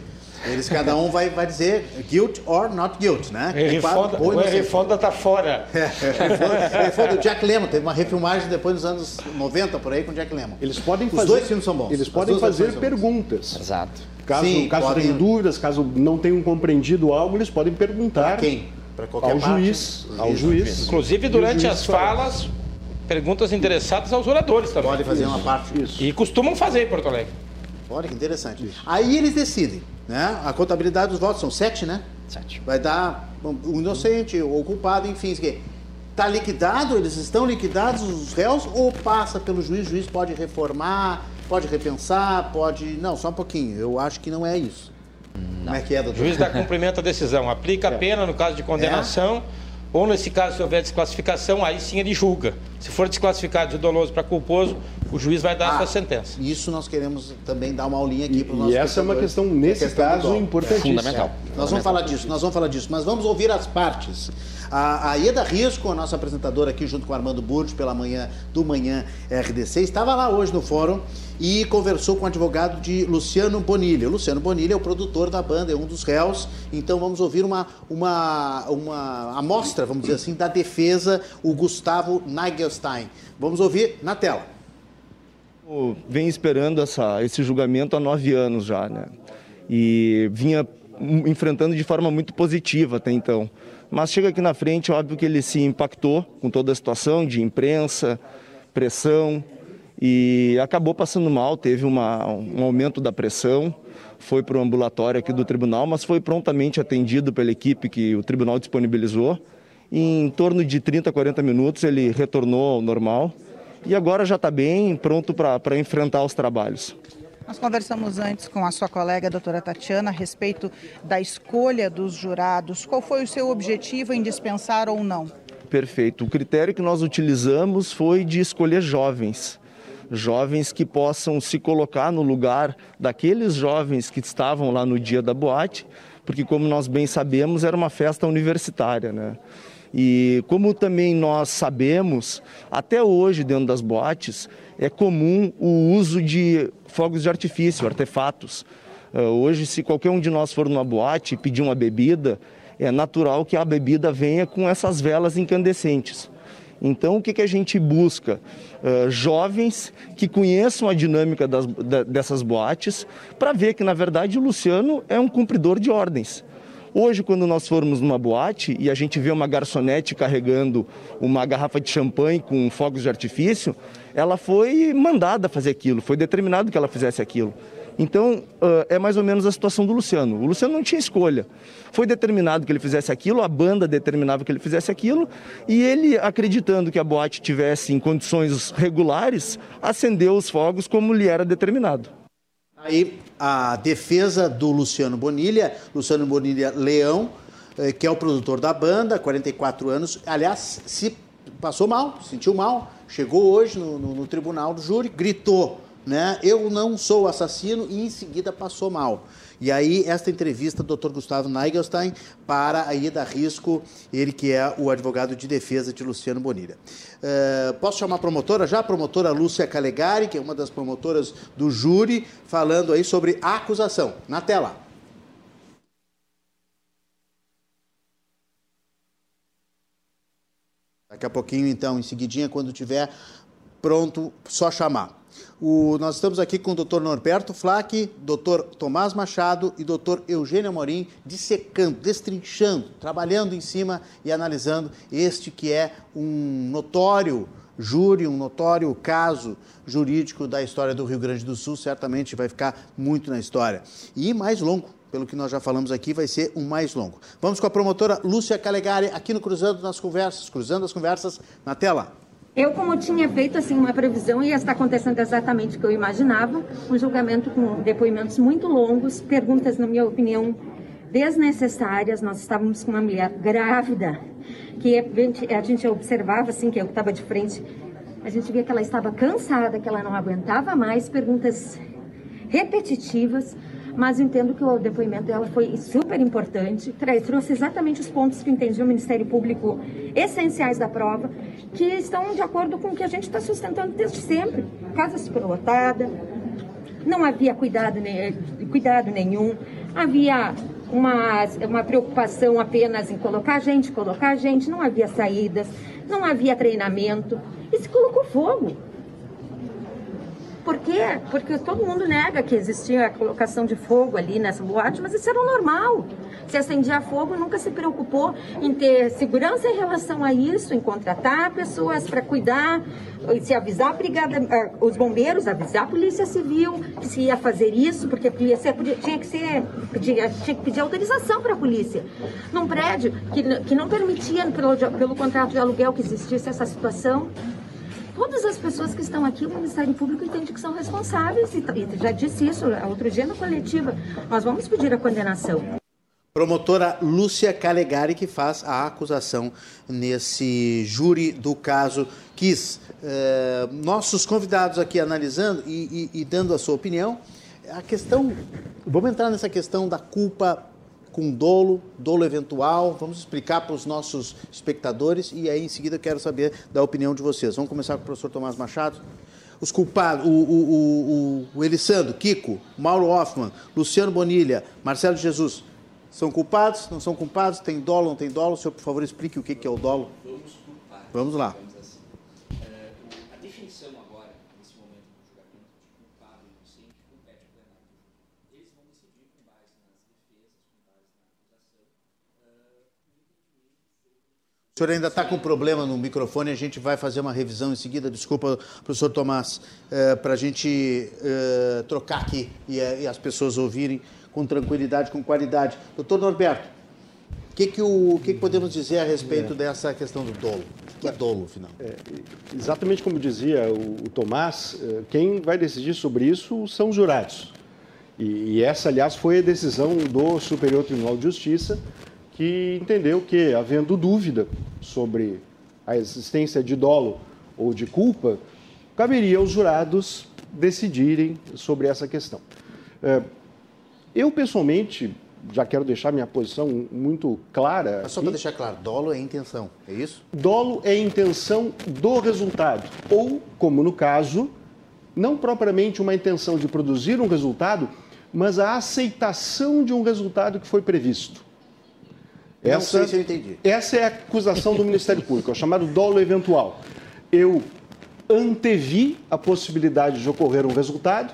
Eles, cada um vai, vai dizer guilt or not guilt, né? [laughs] Henry Fonda, o Henry Fonda tá fora. É, Henry Fonda, o Jack Lemmon, teve uma refilmagem depois nos anos 90, por aí, com o Jack Lemmon. Eles podem Os fazer, dois filmes são bons. Eles podem fazer perguntas. Exato. Caso, Sim, caso podem... tenham dúvidas, caso não tenham compreendido algo, eles podem perguntar. Pra quem? Para qualquer ao parte, juiz, ao juiz. Inclusive, durante as falas, perguntas interessadas aos oradores também. Podem fazer uma parte. Isso. E costumam fazer em Porto Alegre. Olha que interessante. Isso. Aí eles decidem, né? A contabilidade dos votos são sete, né? Sete. Vai dar o inocente, o culpado, enfim. Está liquidado? Eles estão liquidados os réus ou passa pelo juiz? O juiz pode reformar, pode repensar, pode. Não, só um pouquinho. Eu acho que não é isso. Não. Como é que é, doutor? O juiz dá [laughs] cumprimento à decisão, aplica a é. pena no caso de condenação. É? Ou nesse caso, se houver desclassificação, aí sim ele julga. Se for desclassificado de doloso para culposo, o juiz vai dar ah, a sua sentença. Isso nós queremos também dar uma aulinha aqui para o nosso E essa é uma questão, nesse questão caso, importantíssima. É fundamental. É. Nós vamos falar disso, nós vamos falar disso, mas vamos ouvir as partes. A, a Ieda Risco, a nossa apresentadora aqui junto com o Armando Burdes pela manhã do Manhã RDC, estava lá hoje no fórum e conversou com o advogado de Luciano Bonilha. Luciano Bonilha é o produtor da banda, é um dos réus. Então vamos ouvir uma, uma, uma amostra, vamos dizer assim, da defesa, o Gustavo Nagelstein. Vamos ouvir na tela. Vem esperando essa, esse julgamento há nove anos já, né? E vinha enfrentando de forma muito positiva até então. Mas chega aqui na frente, óbvio que ele se impactou com toda a situação de imprensa, pressão, e acabou passando mal, teve uma, um aumento da pressão, foi para o ambulatório aqui do tribunal, mas foi prontamente atendido pela equipe que o tribunal disponibilizou. Em torno de 30, 40 minutos ele retornou ao normal e agora já está bem, pronto para enfrentar os trabalhos. Nós conversamos antes com a sua colega, a doutora Tatiana, a respeito da escolha dos jurados. Qual foi o seu objetivo em dispensar ou não? Perfeito. O critério que nós utilizamos foi de escolher jovens jovens que possam se colocar no lugar daqueles jovens que estavam lá no dia da boate, porque como nós bem sabemos, era uma festa universitária, né? E como também nós sabemos, até hoje dentro das boates é comum o uso de fogos de artifício, artefatos. Uh, hoje, se qualquer um de nós for numa boate e pedir uma bebida, é natural que a bebida venha com essas velas incandescentes. Então, o que, a gente busca? Uh, jovens que conheçam a dinâmica das, da, dessas boates para ver que, na verdade, o Luciano é um cumpridor de ordens. Hoje, quando nós formos numa boate e a gente vê uma garçonete carregando uma garrafa de champanhe com fogos de artifício, ela foi mandada fazer aquilo, foi determinado que ela fizesse aquilo. Então, é mais ou menos a situação do Luciano. O Luciano não tinha escolha. Foi determinado que ele fizesse aquilo, a banda determinava que ele fizesse aquilo, e ele, acreditando que a boate tivesse em condições regulares, acendeu os fogos como lhe era determinado. Aí a defesa do Luciano Bonilha, Luciano Bonilha Leão, eh, que é o produtor da banda, 44 anos, aliás, se passou mal, sentiu mal, chegou hoje no, no, no tribunal do júri, gritou né? Eu não sou assassino e em seguida passou mal. E aí, esta entrevista do Dr. Gustavo Neigelstein para a Ida Risco, ele que é o advogado de defesa de Luciano Bonilha. Uh, posso chamar a promotora já? A promotora Lúcia Calegari, que é uma das promotoras do júri, falando aí sobre acusação. Na tela. Daqui a pouquinho, então, em seguidinha, quando tiver pronto, só chamar. O, nós estamos aqui com o doutor Norberto Flack, doutor Tomás Machado e doutor Eugênio Amorim, dissecando, destrinchando, trabalhando em cima e analisando este que é um notório júri, um notório caso jurídico da história do Rio Grande do Sul, certamente vai ficar muito na história. E mais longo, pelo que nós já falamos aqui, vai ser um mais longo. Vamos com a promotora Lúcia Calegari, aqui no Cruzando nas Conversas, Cruzando as Conversas, na tela. Eu, como tinha feito assim uma previsão, ia estar acontecendo exatamente o que eu imaginava, um julgamento com depoimentos muito longos, perguntas, na minha opinião, desnecessárias. Nós estávamos com uma mulher grávida, que a gente observava, assim, que eu estava de frente, a gente via que ela estava cansada, que ela não aguentava mais, perguntas repetitivas, mas entendo que o depoimento dela foi super importante, trouxe exatamente os pontos que entendi o Ministério Público essenciais da prova, que estão de acordo com o que a gente está sustentando desde sempre. Casa superlotada, não havia cuidado, cuidado nenhum, havia uma, uma preocupação apenas em colocar gente, colocar gente, não havia saídas, não havia treinamento, e se colocou fogo. Por quê? Porque todo mundo nega que existia a colocação de fogo ali nessa boate, mas isso era normal. Se acendia fogo, nunca se preocupou em ter segurança em relação a isso, em contratar pessoas para cuidar, se avisar brigada, eh, os bombeiros, avisar a polícia civil que se ia fazer isso, porque a polícia tinha que ser, tinha que pedir autorização para a polícia. Num prédio que, que não permitia, pelo, pelo contrato de aluguel que existisse essa situação, todas as pessoas que estão aqui, o Ministério Público entende que são responsáveis, e já disse isso outro dia na coletiva. Nós vamos pedir a condenação. Promotora Lúcia Calegari, que faz a acusação nesse júri do caso Kiss. É, nossos convidados aqui analisando e, e, e dando a sua opinião, a questão. Vamos entrar nessa questão da culpa com dolo, dolo eventual. Vamos explicar para os nossos espectadores e aí em seguida quero saber da opinião de vocês. Vamos começar com o professor Tomás Machado. Os culpados, o, o, o, o Elisandro, Kiko, Mauro Hoffman, Luciano Bonilha, Marcelo Jesus, são culpados? Não são culpados? Tem dolo, não tem dolo? O senhor, por favor, explique o que, que é o dolo. Vamos culpar. Vamos lá. O senhor ainda está com problema no microfone, a gente vai fazer uma revisão em seguida. Desculpa, professor Tomás, é, para a gente é, trocar aqui e, e, as pessoas ouvirem com tranquilidade, com qualidade. Doutor Norberto, que, que, o, que, que podemos dizer a respeito é. dessa questão do dolo? Que é dolo, afinal? É, exatamente como dizia o, o Tomás, quem vai decidir sobre isso são os jurados. E essa, aliás, foi a decisão do Superior Tribunal de Justiça, que entendeu que, havendo dúvida sobre a existência de dolo ou de culpa, caberia aos jurados decidirem sobre essa questão. É, eu, pessoalmente, já quero deixar minha posição muito clara. Mas só para deixar claro, dolo é intenção, é isso? Dolo é intenção do resultado. Ou, como no caso, não propriamente uma intenção de produzir um resultado, mas a aceitação de um resultado que foi previsto. Essa, Não sei se eu entendi. Essa é a acusação do Ministério Público, é o chamado dolo eventual. Eu antevi a possibilidade de ocorrer um resultado.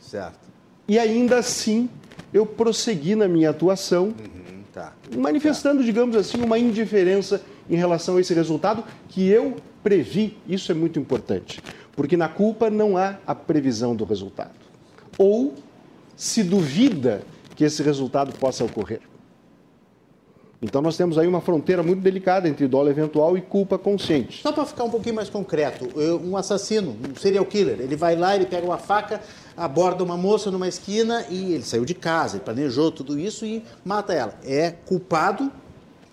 Certo. E ainda assim eu prossegui na minha atuação, uhum, tá. manifestando, tá. digamos assim, uma indiferença em relação a esse resultado que eu previ. Isso é muito importante, porque na culpa não há a previsão do resultado. Ou se duvida que esse resultado possa ocorrer. Então nós temos aí uma fronteira muito delicada entre dolo eventual e culpa consciente. Só para ficar um pouquinho mais concreto, um assassino, um serial killer, ele vai lá, ele pega uma faca, aborda uma moça numa esquina e ele saiu de casa, ele planejou tudo isso e mata ela. É culpado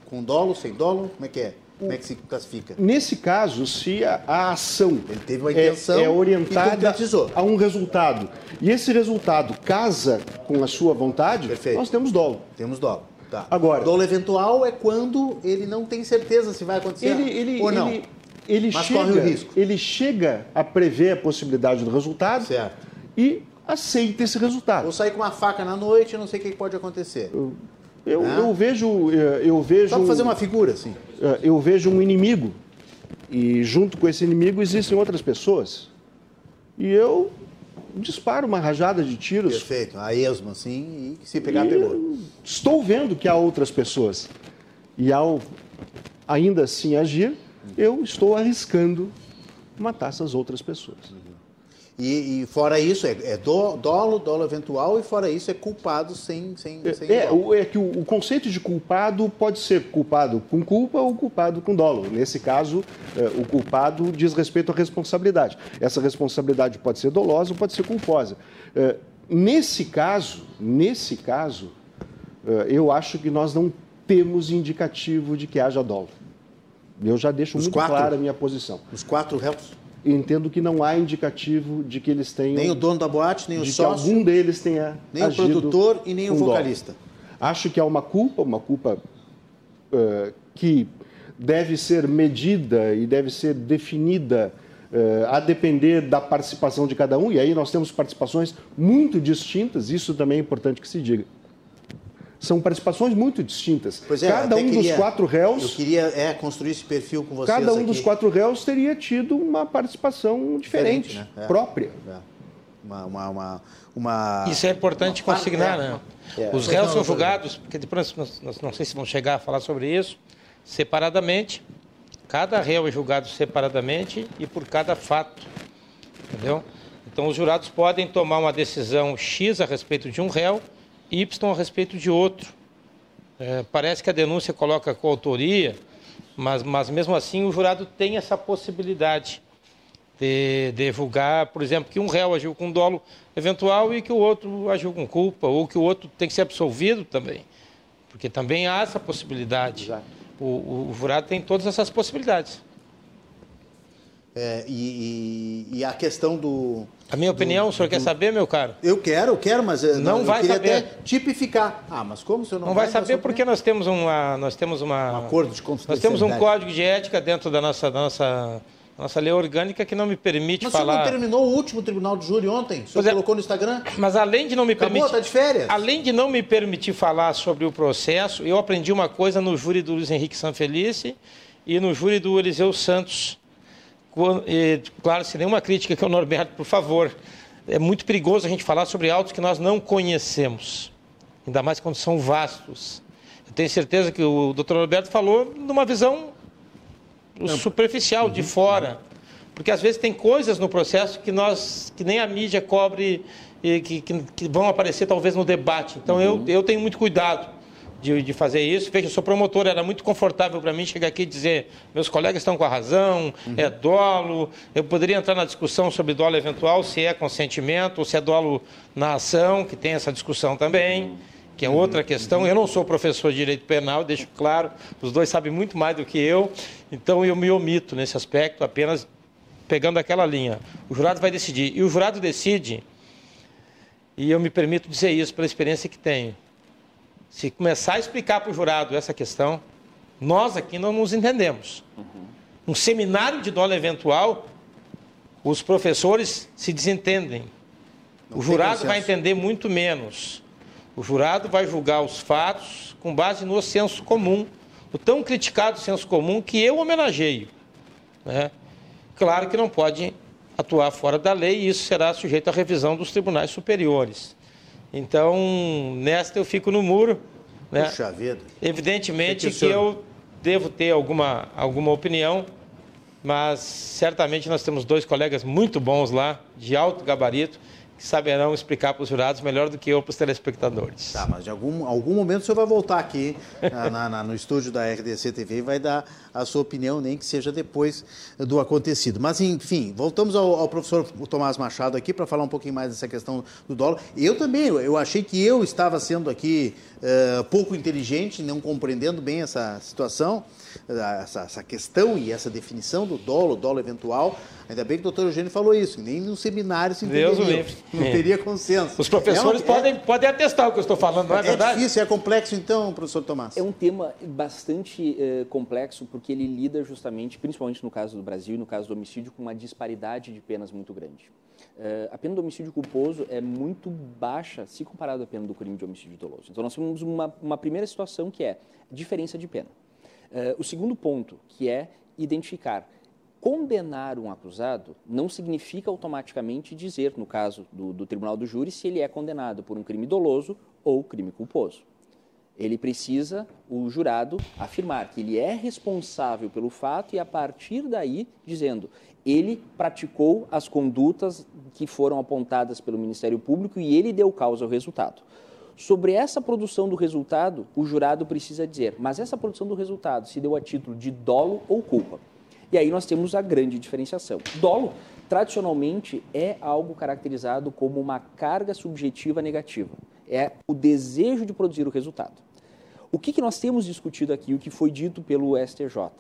com dolo, sem dolo, como é que é? Como é que se classifica? Nesse caso, se a, a ação Ele teve uma é, intenção é orientada e concretizou. a um resultado, e esse resultado casa com a sua vontade, Perfeito. nós temos dolo. Temos dolo. Tá. Agora- dolo eventual é quando ele não tem certeza se vai acontecer Ele, ele, ou não. ele, ele Mas chega, corre o risco. ele chega a prever a possibilidade do resultado Certo. e aceita esse resultado. Vou sair com uma faca na noite, não sei o que pode acontecer. Eu, Ah. eu vejo, eh, eu vejo, Só para fazer uma figura, assim. eh, eu vejo um inimigo e junto com esse inimigo existem outras pessoas. E eu disparo uma rajada de tiros. Perfeito. A esmo, assim, e se pegar, e pegou. Estou vendo que há outras pessoas. E ao ainda assim agir, eu estou arriscando matar essas outras pessoas. E, e fora isso, é, é do- dolo, dolo eventual, e fora isso é culpado sem, sem, sem É, dolo. o- é que o, o conceito de culpado pode ser culpado com culpa ou culpado com dolo. Nesse caso, é, o culpado diz respeito à responsabilidade. Essa responsabilidade pode ser dolosa ou pode ser culposa. É, nesse caso, nesse caso, é, eu acho que nós não temos indicativo de que haja dolo. Eu já deixo Os muito quatro? clara a minha posição. Os quatro réus. Entendo que não há indicativo de que eles tenham. Nem o dono da boate, nem o de que sócio, algum deles tenha nem o produtor e nem o vocalista. Acho que há uma culpa, uma culpa eh, que deve ser medida e deve ser definida eh, a depender da participação de cada um, e aí nós temos participações muito distintas, isso também é importante que se diga. São participações muito distintas. Pois é, cada um queria- dos quatro Eu réus, queria é, construir esse perfil com vocês cada um aqui. dos quatro réus teria tido uma participação diferente, Diferente, né? É. própria. É. Uma, uma, uma, uma- Isso é importante uma- consignar, é, né? é. Os réus são julgados, porque depois nós, nós não sei se vão chegar a falar sobre isso, separadamente. Cada réu é julgado separadamente e por cada fato, entendeu? Então os jurados podem tomar uma decisão X a respeito de um réu, Y a respeito de outro. É, parece que a denúncia coloca coautoria, mas, mas mesmo assim o jurado tem essa possibilidade de, de julgar, por exemplo, que um réu agiu com dolo eventual e que o outro agiu com culpa, ou que o outro tem que ser absolvido também. Porque também há essa possibilidade. Exato. O, o- o jurado tem todas essas possibilidades. É, e, e- e a questão do. A minha opinião, o senhor quer saber, meu caro? Eu quero, eu quero, mas eh, Não eu vai queria saber. até tipificar. Ah, mas como o senhor não, Não vai dar saber porque nós temos uma, nós temos uma, Um acordo de nós temos um código de ética dentro da nossa, da nossa, nossa lei orgânica que não me permite Mas o senhor falar. não terminou o último tribunal de júri ontem? O senhor é. colocou no Instagram? Mas além de não me Acabou, permitir, tá de férias? além de não me permitir falar sobre o processo, eu aprendi uma coisa no júri do Luiz Henrique Sanfelice e no júri do Eliseu Santos. E, claro, sem nenhuma crítica que ao Norberto, por favor. É muito perigoso a gente falar sobre autos que nós não conhecemos, ainda mais quando são vastos. Eu tenho certeza que o doutor Norberto falou numa visão superficial, de fora. Porque às vezes tem coisas no processo que nós que nem a mídia cobre e que, que, que vão aparecer talvez no debate. Então eu, eu tenho muito cuidado de, de fazer isso. Veja, eu sou promotor, era muito confortável para mim chegar aqui e dizer meus colegas estão com a razão, é dolo. Eu poderia entrar na discussão sobre dolo eventual, se é consentimento ou se é dolo na ação, que tem essa discussão também que é outra questão. Eu não sou professor de direito penal, deixo claro, os dois sabem muito mais do que eu, então eu me omito nesse aspecto, apenas pegando aquela linha. O jurado vai decidir, e o jurado decide, e eu me permito dizer isso pela experiência que tenho. Se começar a explicar para o jurado essa questão, nós aqui não nos entendemos. Um seminário de dólar eventual, os professores se desentendem. Não o jurado vai entender muito menos. O jurado vai julgar os fatos com base no senso comum, o tão criticado senso comum que eu homenageio. né? Claro que não pode atuar fora da lei e isso será sujeito à revisão dos tribunais superiores. Então, nesta eu fico no muro. Né? Puxa vida. Evidentemente que que, que eu devo ter alguma, alguma opinião, mas certamente nós temos dois colegas muito bons lá, de alto gabarito, que saberão explicar para os jurados melhor do que eu para os telespectadores. Tá, mas de algum, algum momento o senhor vai voltar aqui na, na, no estúdio da RDC TV e vai dar a sua opinião, nem que seja depois do acontecido. Mas, enfim, voltamos ao, ao professor Tomás Machado aqui para falar um pouquinho mais dessa questão do dólar. Eu também, eu achei que eu estava sendo aqui uh, pouco inteligente, não compreendendo bem essa situação, essa, essa, questão e essa definição do dolo, dolo eventual. Ainda bem que o doutor Eugênio falou isso, nem no seminário se entenderia, não teria consenso. Os professores é um, podem, é, podem atestar o que eu estou falando, não é, é verdade? É difícil, é complexo então, professor Tomás? É um tema bastante uh, complexo, porque ele lida justamente, principalmente no caso do Brasil e no caso do homicídio, com uma disparidade de penas muito grande. Uh, a pena do homicídio culposo é muito baixa se comparado à pena do crime de homicídio doloso. Então, nós temos uma, uma primeira situação que é diferença de pena. Uh, o segundo ponto, que é identificar. Condenar um acusado não significa automaticamente dizer, no caso do, do tribunal do júri, se ele é condenado por um crime doloso ou crime culposo. Ele precisa, o jurado, afirmar que ele é responsável pelo fato e, a partir daí, dizendo ele praticou as condutas que foram apontadas pelo Ministério Público e ele deu causa ao resultado. Sobre essa produção do resultado, o jurado precisa dizer, mas essa produção do resultado se deu a título de dolo ou culpa? E aí nós temos a grande diferenciação. Dolo, tradicionalmente, é algo caracterizado como uma carga subjetiva negativa. É o desejo de produzir o resultado. O que, que nós temos discutido aqui, o que foi dito pelo STJ?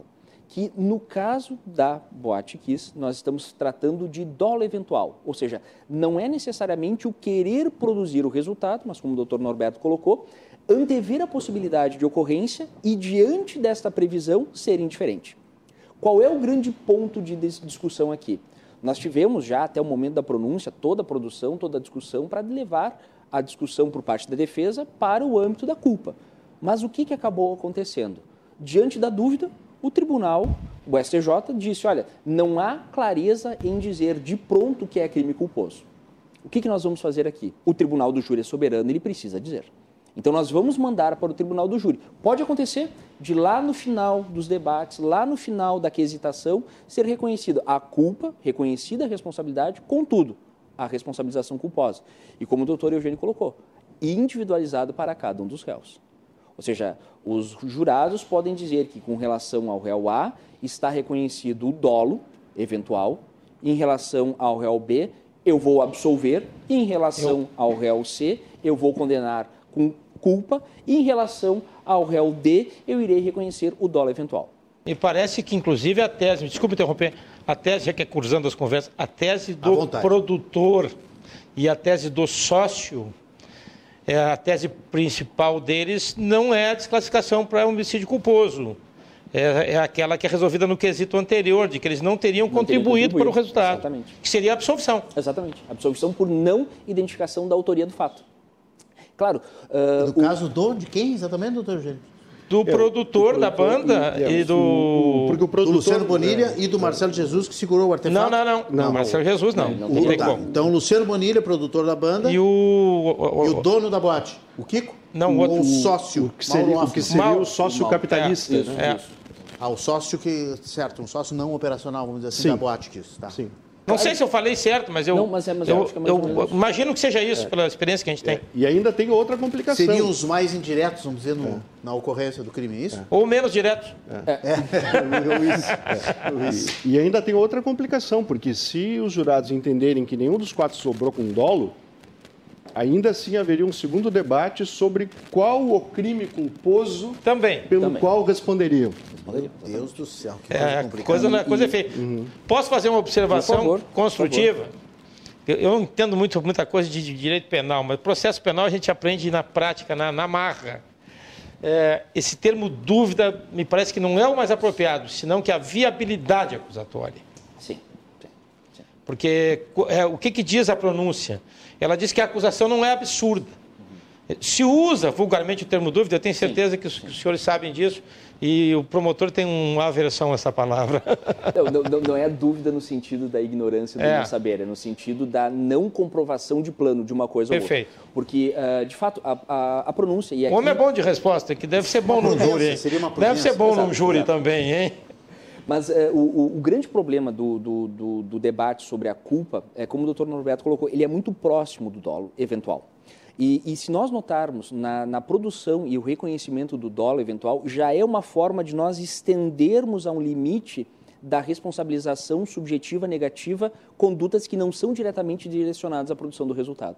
Que no caso da Boate Kiss, nós estamos tratando de dolo eventual, ou seja, não é necessariamente o querer produzir o resultado, mas como o doutor Norberto colocou, antever a possibilidade de ocorrência e, diante desta previsão, ser indiferente. Qual é o grande ponto de discussão aqui? Nós tivemos já, até o momento da pronúncia, toda a produção, toda a discussão para levar a discussão por parte da defesa para o âmbito da culpa. Mas o que, que acabou acontecendo? Diante da dúvida, o tribunal, o STJ, disse: olha, não há clareza em dizer de pronto que é crime culposo. O que, que nós vamos fazer aqui? O tribunal do júri é soberano, ele precisa dizer. Então nós vamos mandar para o tribunal do júri. Pode acontecer de lá no final dos debates, lá no final da quesitação, ser reconhecida a culpa, reconhecida a responsabilidade, contudo, a responsabilização culposa. E como o doutor Eugênio colocou, individualizado para cada um dos réus. Ou seja, os jurados podem dizer que, com relação ao réu A, está reconhecido o dolo eventual, em relação ao réu B, eu vou absolver, em relação eu... ao réu C, eu vou condenar com culpa, e em relação ao réu D, eu irei reconhecer o dolo eventual. Me parece que, inclusive, a tese, desculpe interromper, a tese, já que é cruzando as conversas, a tese do produtor e a tese do sócio a tese principal deles não é a desclassificação para homicídio culposo. É, é, aquela que é resolvida no quesito anterior, de que eles não teriam não contribuído, para o resultado. Exatamente. Que seria a absolvição. Exatamente. Absolvição por não identificação da autoria do fato. Claro. Uh, no o... caso do, de quem exatamente, doutor Eugênio? Do é, produtor da banda e, é, e do... O, porque o produtor, do Luciano Bonilha é, e do Marcelo Jesus que segurou o artefato. Não, não, não. não, não Marcelo Jesus não. não, não o, tá. Então, Luciano Bonilha, produtor da banda. E o... o, e o dono da boate. O Kiko? Não, o outro. O sócio. O que seria, o, que seria o sócio Mal. capitalista. É, né? é. Ah, o sócio que... Certo, um sócio não operacional, vamos dizer assim, Sim. da boate. Tá. Sim. Não sei se eu falei certo, mas eu, não, mas é, mas eu, eu, eu imagino que seja isso, é. pela experiência que a gente tem. É. E ainda tem outra complicação. Seriam os mais indiretos, vamos dizer, no, é. na ocorrência do crime, é isso? Ou menos diretos. E, e ainda tem outra complicação, porque se os jurados entenderem que nenhum dos quatro sobrou com dolo, ainda assim haveria um segundo debate sobre qual o crime culposo também pelo também. qual responderiam. Meu Deus do céu, que é, coisa, coisa, coisa é feia. Uhum. Posso fazer uma observação favor, construtiva? Eu, eu, não entendo muito, muita coisa de, de, direito penal, mas processo penal a gente aprende na prática, na, na marra. É, esse termo dúvida me parece que não é o mais apropriado, senão que a viabilidade acusatória. Sim. sim, sim. Porque é, o que, que diz a pronúncia? Ela diz que a acusação não é absurda. Se usa vulgarmente o termo dúvida, eu tenho certeza que os, que os senhores sabem disso, e o promotor tem uma aversão a essa palavra. [laughs] Não, não, não é dúvida no sentido da ignorância do é. não saber, é no sentido da não comprovação de plano de uma coisa Perfeito. ou outra. Porque, uh, de fato, a, a, a pronúncia... E aqui... O homem é bom de resposta, que deve ser bom no júri. Deve ser bom no júri também, hein? Mas é, o, o, grande problema do, do, do, do, debate sobre a culpa, é como o doutor Norberto colocou, ele é muito próximo do dolo eventual. E, e se nós notarmos na, na, produção e o reconhecimento do dolo eventual, já é uma forma de nós estendermos a um limite da responsabilização subjetiva negativa condutas que não são diretamente direcionadas à produção do resultado.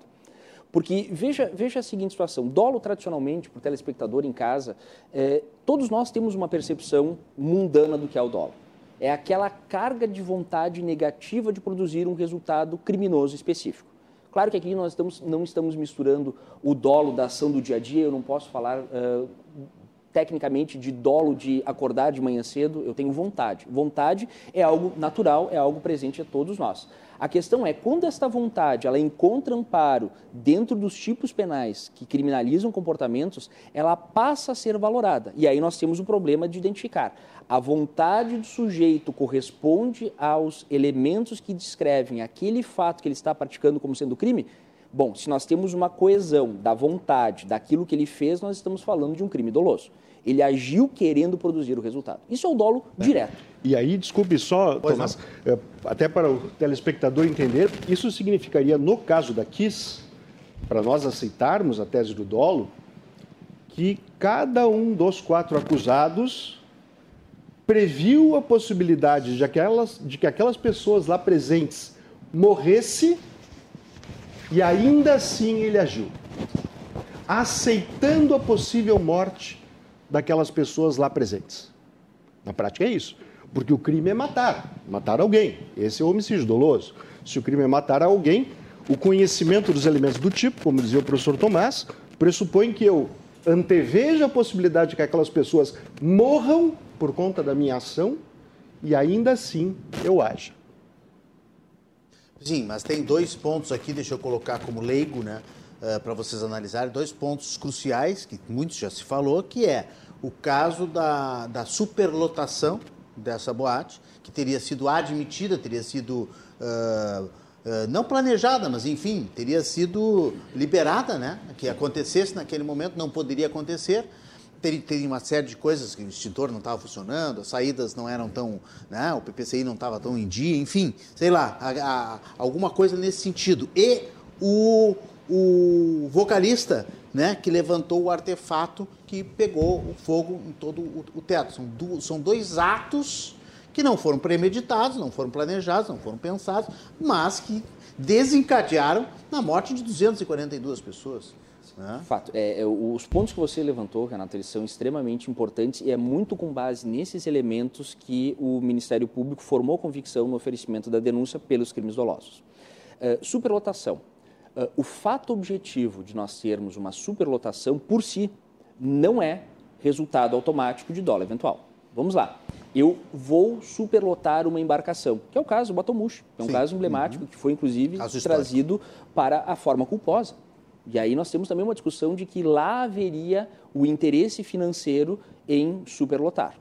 Porque veja, veja a seguinte situação: dolo tradicionalmente, para o telespectador em casa, é, todos nós temos uma percepção mundana do que é o dolo. É aquela carga de vontade negativa de produzir um resultado criminoso específico. Claro que aqui nós estamos, não estamos misturando o dolo da ação do dia a dia, eu não posso falar uh, tecnicamente de dolo de acordar de manhã cedo, eu tenho vontade. Vontade é algo natural, é algo presente a todos nós. A questão é, quando esta vontade ela encontra amparo dentro dos tipos penais que criminalizam comportamentos, ela passa a ser valorada. E aí nós temos um problema de identificar. A vontade do sujeito corresponde aos elementos que descrevem aquele fato que ele está praticando como sendo crime? Bom, se nós temos uma coesão da vontade, daquilo que ele fez, nós estamos falando de um crime doloso. Ele agiu querendo produzir o resultado. Isso é o dolo direto. E aí, desculpe só, pois Tomás, não. É, até para o telespectador entender, isso significaria, no caso da KISS, para nós aceitarmos a tese do dolo, que cada um dos quatro acusados previu a possibilidade de, aquelas, de que aquelas pessoas lá presentes morresse e ainda assim ele agiu, aceitando a possível morte daquelas pessoas lá presentes. Na prática é isso. Porque o crime é matar, matar alguém. Esse é o homicídio doloso. Se o crime é matar alguém, o conhecimento dos elementos do tipo, como dizia o professor Tomás, pressupõe que eu anteveja a possibilidade de que aquelas pessoas morram por conta da minha ação e ainda assim eu haja. Sim, mas tem dois pontos aqui, deixa eu colocar como leigo, né? uh, para vocês analisarem dois pontos cruciais, que muitos já se falou, que é o caso da, da superlotação dessa boate, que teria sido admitida, teria sido uh, uh, não planejada, mas enfim, teria sido liberada, né? Que acontecesse naquele momento, não poderia acontecer. Teria, teria uma série de coisas que o extintor não estava funcionando, as saídas não eram tão. Né? O PPCI não estava tão em dia, enfim, sei lá, a, a, alguma coisa nesse sentido. E o, o vocalista, né, que levantou o artefato que pegou o fogo em todo o, teto. São, do, são dois atos que não foram premeditados, não foram planejados, não foram pensados, mas que desencadearam na morte de 242 pessoas. Né? Fato. É, é, os pontos que você levantou, Renato, eles são extremamente importantes e é muito com base nesses elementos que o Ministério Público formou convicção no oferecimento da denúncia pelos crimes dolosos. É, superlotação. Uh, o fato objetivo de nós termos uma superlotação por si não é resultado automático de dólar eventual. Vamos lá. Eu vou superlotar uma embarcação, que é o caso do Batomush, que é um Sim. caso emblemático uhum. que foi, inclusive, trazido para a forma culposa. E aí nós temos também uma discussão de que lá haveria o interesse financeiro em superlotar.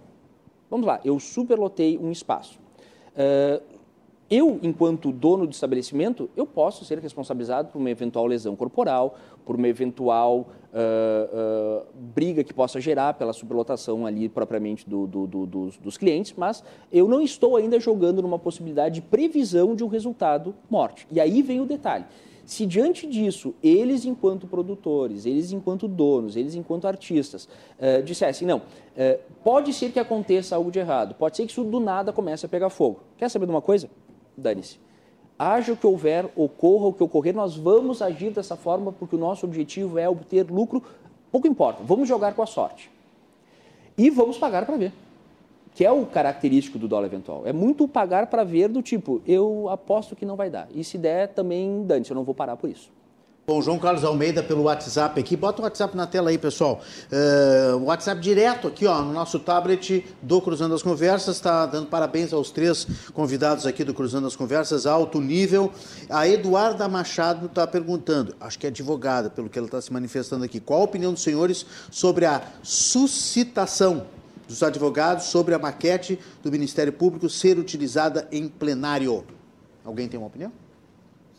Vamos lá, eu superlotei um espaço. Uh, eu, enquanto dono do estabelecimento, eu posso ser responsabilizado por uma eventual lesão corporal, por uma eventual uh, uh, briga que possa gerar pela superlotação ali propriamente do, do, do, dos, dos, clientes, mas eu não estou ainda jogando numa possibilidade de previsão de um resultado morte. E aí vem o detalhe. Se diante disso, eles enquanto produtores, eles enquanto donos, eles enquanto artistas, uh, dissessem, não, pode ser que aconteça algo de errado, pode ser que isso do nada comece a pegar fogo. Quer saber de uma coisa? Dane-se. Haja o que houver, ocorra o que ocorrer, nós vamos agir dessa forma porque o nosso objetivo é obter lucro, pouco importa, vamos jogar com a sorte. E vamos pagar para ver. Que é o característico do dólar eventual. É muito pagar para ver do tipo, eu aposto que não vai dar. E se der, também dane-se, eu não vou parar por isso. Bom, João Carlos Almeida pelo WhatsApp aqui. Bota o WhatsApp na tela aí, pessoal. Uh, WhatsApp direto aqui, ó, no nosso tablet do Cruzando as Conversas. Está dando parabéns aos três convidados aqui do Cruzando as Conversas, alto nível. A Eduarda Machado está perguntando, acho que é advogada, pelo que ela está se manifestando aqui. Qual a opinião dos senhores sobre a suscitação dos advogados sobre a maquete do Ministério Público ser utilizada em plenário? Alguém tem uma opinião?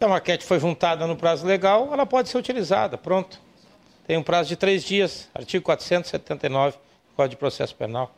Se a maquete foi juntada no prazo legal, ela pode ser utilizada, pronto. Tem um prazo de três dias, artigo 479 do Código de Processo Penal.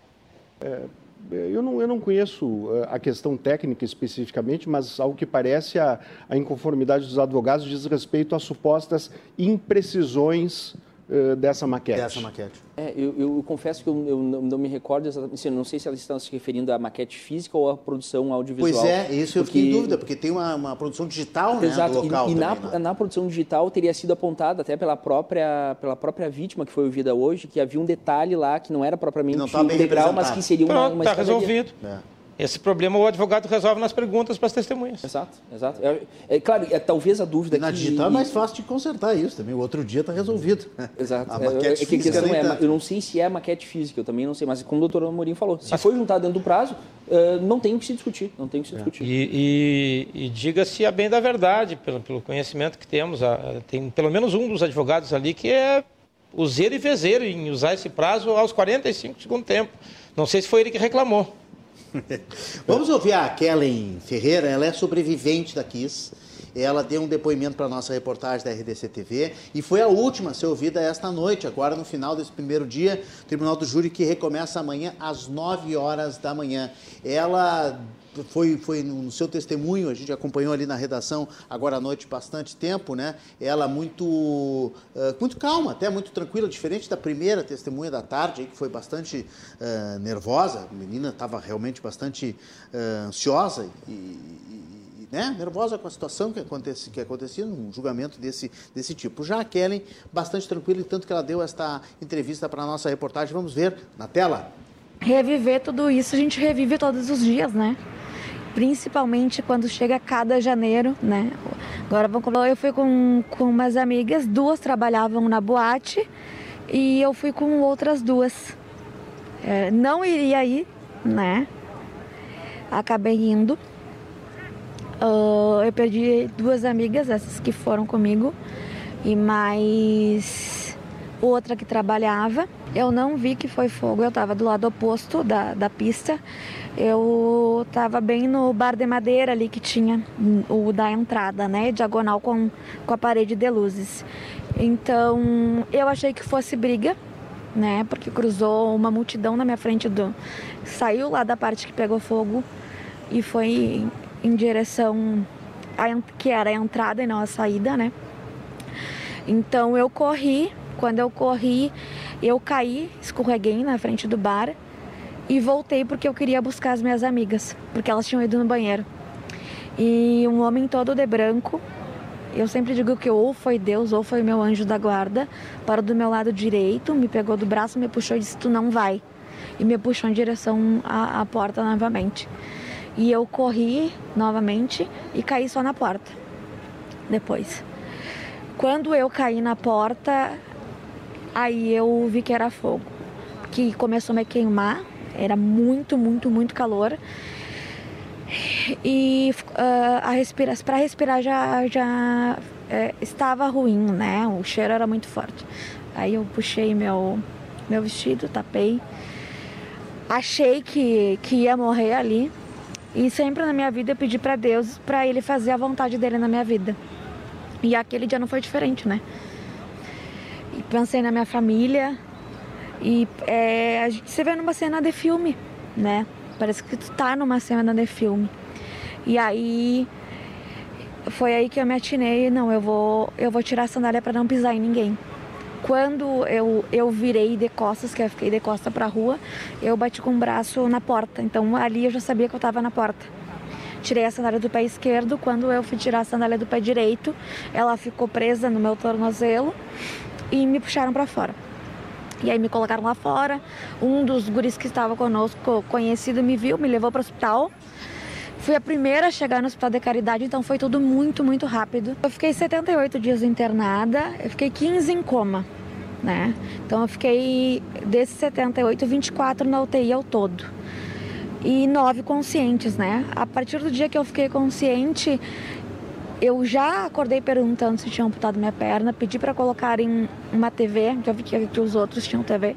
É, eu não, eu não conheço eh, a questão técnica especificamente, mas ao que parece a, a inconformidade dos advogados diz respeito a supostas imprecisões uh, dessa maquete. Dessa maquete. É, eu, eu, confesso que eu, eu não, não, me recordo exatamente, assim, eu não sei se elas estão se referindo à maquete física ou à produção audiovisual. Pois é, isso porque... eu fiquei em dúvida, porque tem uma, uma produção digital né, Exato. local e, e também, na, né? na produção digital teria sido apontado até pela própria, pela própria vítima que foi ouvida hoje, que havia um detalhe lá que não era propriamente não tá integral, mas que seria uma, Pronto, uma Está resolvido. É. Esse problema o advogado resolve nas perguntas para as testemunhas. Exato, exato. É, é claro, é, talvez a dúvida e na que... digital é mais fácil de consertar isso também. O outro dia está resolvido. [laughs] Exato. A maquete é, é, que a questão é, tá... eu não sei se é maquete física, eu também não sei, mas como o doutor Amorim falou, se foi juntado dentro do prazo, uh, não tem o que se discutir, não tem o que se discutir. E, e, e diga-se a bem da verdade, pelo, pelo conhecimento que temos, a, tem pelo menos um dos advogados ali que é useiro e vezeiro em usar esse prazo aos 45 do segundo tempo. Não sei se foi ele que reclamou. [laughs] Vamos ouvir a Kellen Ferreira, ela é sobrevivente da Kiss. Ela deu um depoimento para a nossa reportagem da RDC TV e foi a última a ser ouvida esta noite, agora no final desse primeiro dia, Tribunal do Júri que recomeça amanhã às 9 horas da manhã. Ela foi, foi no seu testemunho, a gente acompanhou ali na redação agora à noite bastante tempo, né? Ela muito, uh, muito calma, até muito tranquila, diferente da primeira testemunha da tarde, que foi bastante uh, nervosa. A menina estava realmente bastante uh, ansiosa e, e, né? nervosa com a situação que, acontece, que acontecia num julgamento desse, desse tipo. Já a Kellen, bastante tranquila, e tanto que ela deu esta entrevista para a nossa reportagem. Vamos ver na tela. Reviver tudo isso, a gente revive todos os dias, né? Principalmente quando chega cada janeiro, né? Agora eu fui com, com umas amigas, duas trabalhavam na boate e eu fui com outras duas. É, não iria ir, né? Acabei indo. Uh, eu perdi duas amigas, essas que foram comigo, e mais outra que trabalhava. Eu não vi que foi fogo, eu estava do lado oposto da, da pista. Eu estava bem no bar de madeira ali que tinha o da entrada, né? Diagonal com, com a parede de luzes. Então eu achei que fosse briga, né? Porque cruzou uma multidão na minha frente do. Saiu lá da parte que pegou fogo e foi em direção a, que era a entrada e não a saída, né? Então eu corri. Quando eu corri, eu caí, escorreguei na frente do bar e voltei porque eu queria buscar as minhas amigas, porque elas tinham ido no banheiro. E um homem todo de branco, eu sempre digo que ou foi Deus ou foi meu anjo da guarda, parou do meu lado direito, me pegou do braço, me puxou e disse: Tu não vai. E me puxou em direção à, à porta novamente. E eu corri novamente e caí só na porta. Depois. Quando eu caí na porta, aí eu vi que era fogo. Que começou a me queimar era muito, muito, muito calor. E uh, respira para respirar já, já é, estava ruim, né? O cheiro era muito forte. Aí eu puxei meu, meu vestido, tapei. Achei que, que ia morrer ali. E sempre na minha vida eu pedi para Deus para Ele fazer a vontade dele na minha vida. E aquele dia não foi diferente, né? E pensei na minha família, e é, a gente se vê numa cena de filme, né? Parece que tu tá numa cena de filme. E aí foi aí que eu me atinei, não, eu vou, eu vou tirar a sandália para não pisar em ninguém. Quando eu, eu virei de costas, que eu fiquei de costa para a rua, eu bati com o braço na porta. Então ali eu já sabia que eu estava na porta. Tirei a sandália do pé esquerdo, quando eu fui tirar a sandália do pé direito, ela ficou presa no meu tornozelo e me puxaram para fora. E aí me colocaram lá fora. Um dos guris que estava conosco, conhecido, me viu, me levou para o hospital. Fui a primeira a chegar no hospital de caridade, então foi tudo muito, muito rápido. Eu fiquei 78 dias internada, eu fiquei 15 em coma, né? Então eu fiquei desses 78, 24 na UTI ao todo. E nove conscientes, né? A partir do dia que eu fiquei consciente, eu já acordei perguntando se tinham amputado minha perna, pedi para colocarem uma TV, já vi que, que, os outros tinham TV.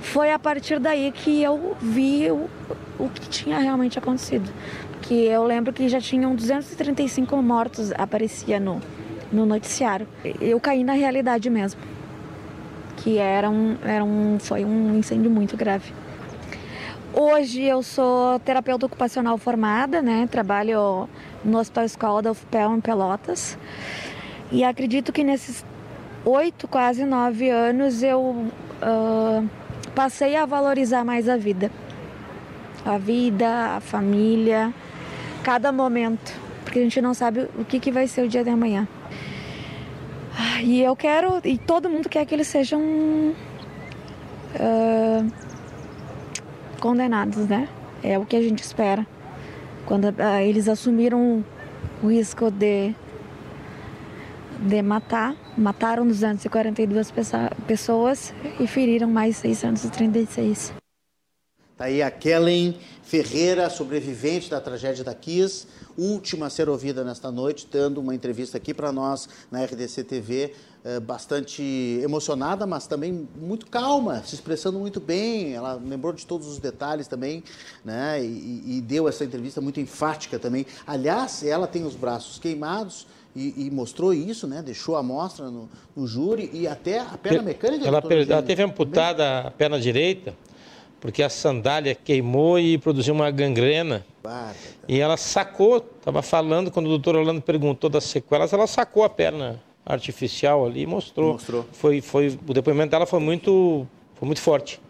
Foi a partir daí que eu vi o, o que tinha realmente acontecido. Que eu lembro que já tinham 235 mortos, aparecia no, no noticiário. Eu caí na realidade mesmo. Que era um, era um, foi um incêndio muito grave. Hoje eu sou terapeuta ocupacional formada, né? Trabalho no Hospital Escola da UFPEL em Pelotas. E acredito que nesses oito, quase nove anos eu uh, passei a valorizar mais a vida. A vida, a família, cada momento. Porque a gente não sabe o que, que vai ser o dia de amanhã. E eu quero, e todo mundo quer que eles sejam uh, condenados, né? É o que a gente espera. Quando uh, eles assumiram o risco de, de matar, mataram 242 pessoas e feriram mais 636. Tá aí a Kellen Ferreira, sobrevivente da tragédia da Kiss, última a ser ouvida nesta noite, dando uma entrevista aqui para nós na RDC TV, eh, bastante emocionada, mas também muito calma, se expressando muito bem. Ela lembrou de todos os detalhes também, né? E, e deu essa entrevista muito enfática também. Aliás, ela tem os braços queimados. E, e, mostrou isso, né? Deixou a amostra no, no júri e até a perna mecânica. Ela, ela teve amputada a perna direita porque a sandália queimou e produziu uma gangrena. E ela sacou, estava falando, quando o doutor Orlando perguntou das sequelas, ela sacou a perna artificial ali mostrou. mostrou. Foi, foi, o depoimento dela foi muito, foi muito forte.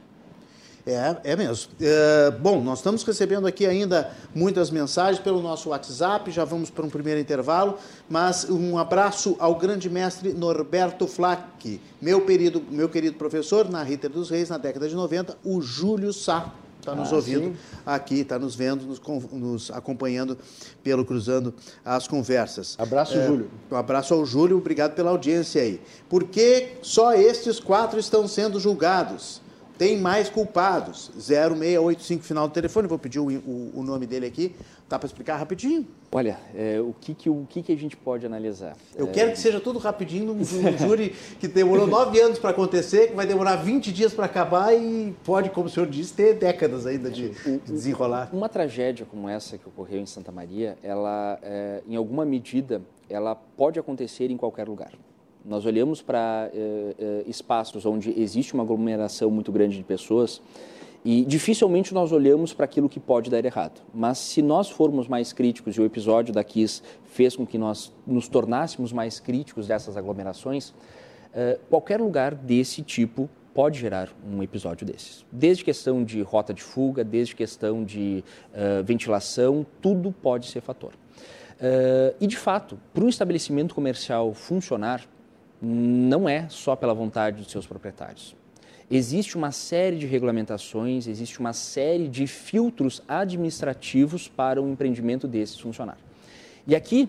É, é mesmo. É, bom, nós estamos recebendo aqui ainda muitas mensagens pelo nosso WhatsApp, já vamos para um primeiro intervalo, mas um abraço ao grande mestre Norberto Flack, meu querido, meu querido professor na Ritter dos Reis, na década de 90, o Júlio Sá. Está nos ah, ouvindo sim. aqui, está nos vendo, nos, nos, acompanhando pelo Cruzando as Conversas. Abraço, é, Júlio. Um abraço ao Júlio, obrigado pela audiência aí. Por que só estes quatro estão sendo julgados? Tem mais culpados. 0685 final do telefone, vou pedir o, o, o nome dele aqui. Dá para explicar rapidinho? Olha, é, o, que, que, o que, que a gente pode analisar? Eu é... quero que seja tudo rapidinho num, num [laughs] júri que demorou nove anos para acontecer, que vai demorar 20 dias para acabar e pode, como o senhor disse, ter décadas ainda de, de desenrolar. Uma tragédia como essa que ocorreu em Santa Maria, ela, é, em alguma medida, ela pode acontecer em qualquer lugar. Nós olhamos para eh, eh, espaços onde existe uma aglomeração muito grande de pessoas e dificilmente nós olhamos para aquilo que pode dar errado. Mas se nós formos mais críticos, e o episódio da Kiss fez com que nós nos tornássemos mais críticos dessas aglomerações, eh, qualquer lugar desse tipo pode gerar um episódio desses. Desde questão de rota de fuga, desde questão de uh, ventilação, tudo pode ser fator. Uh, e de fato, para um estabelecimento comercial funcionar, não é só pela vontade dos seus proprietários. Existe uma série de regulamentações, existe uma série de filtros administrativos para um empreendimento desses funcionar. E aqui,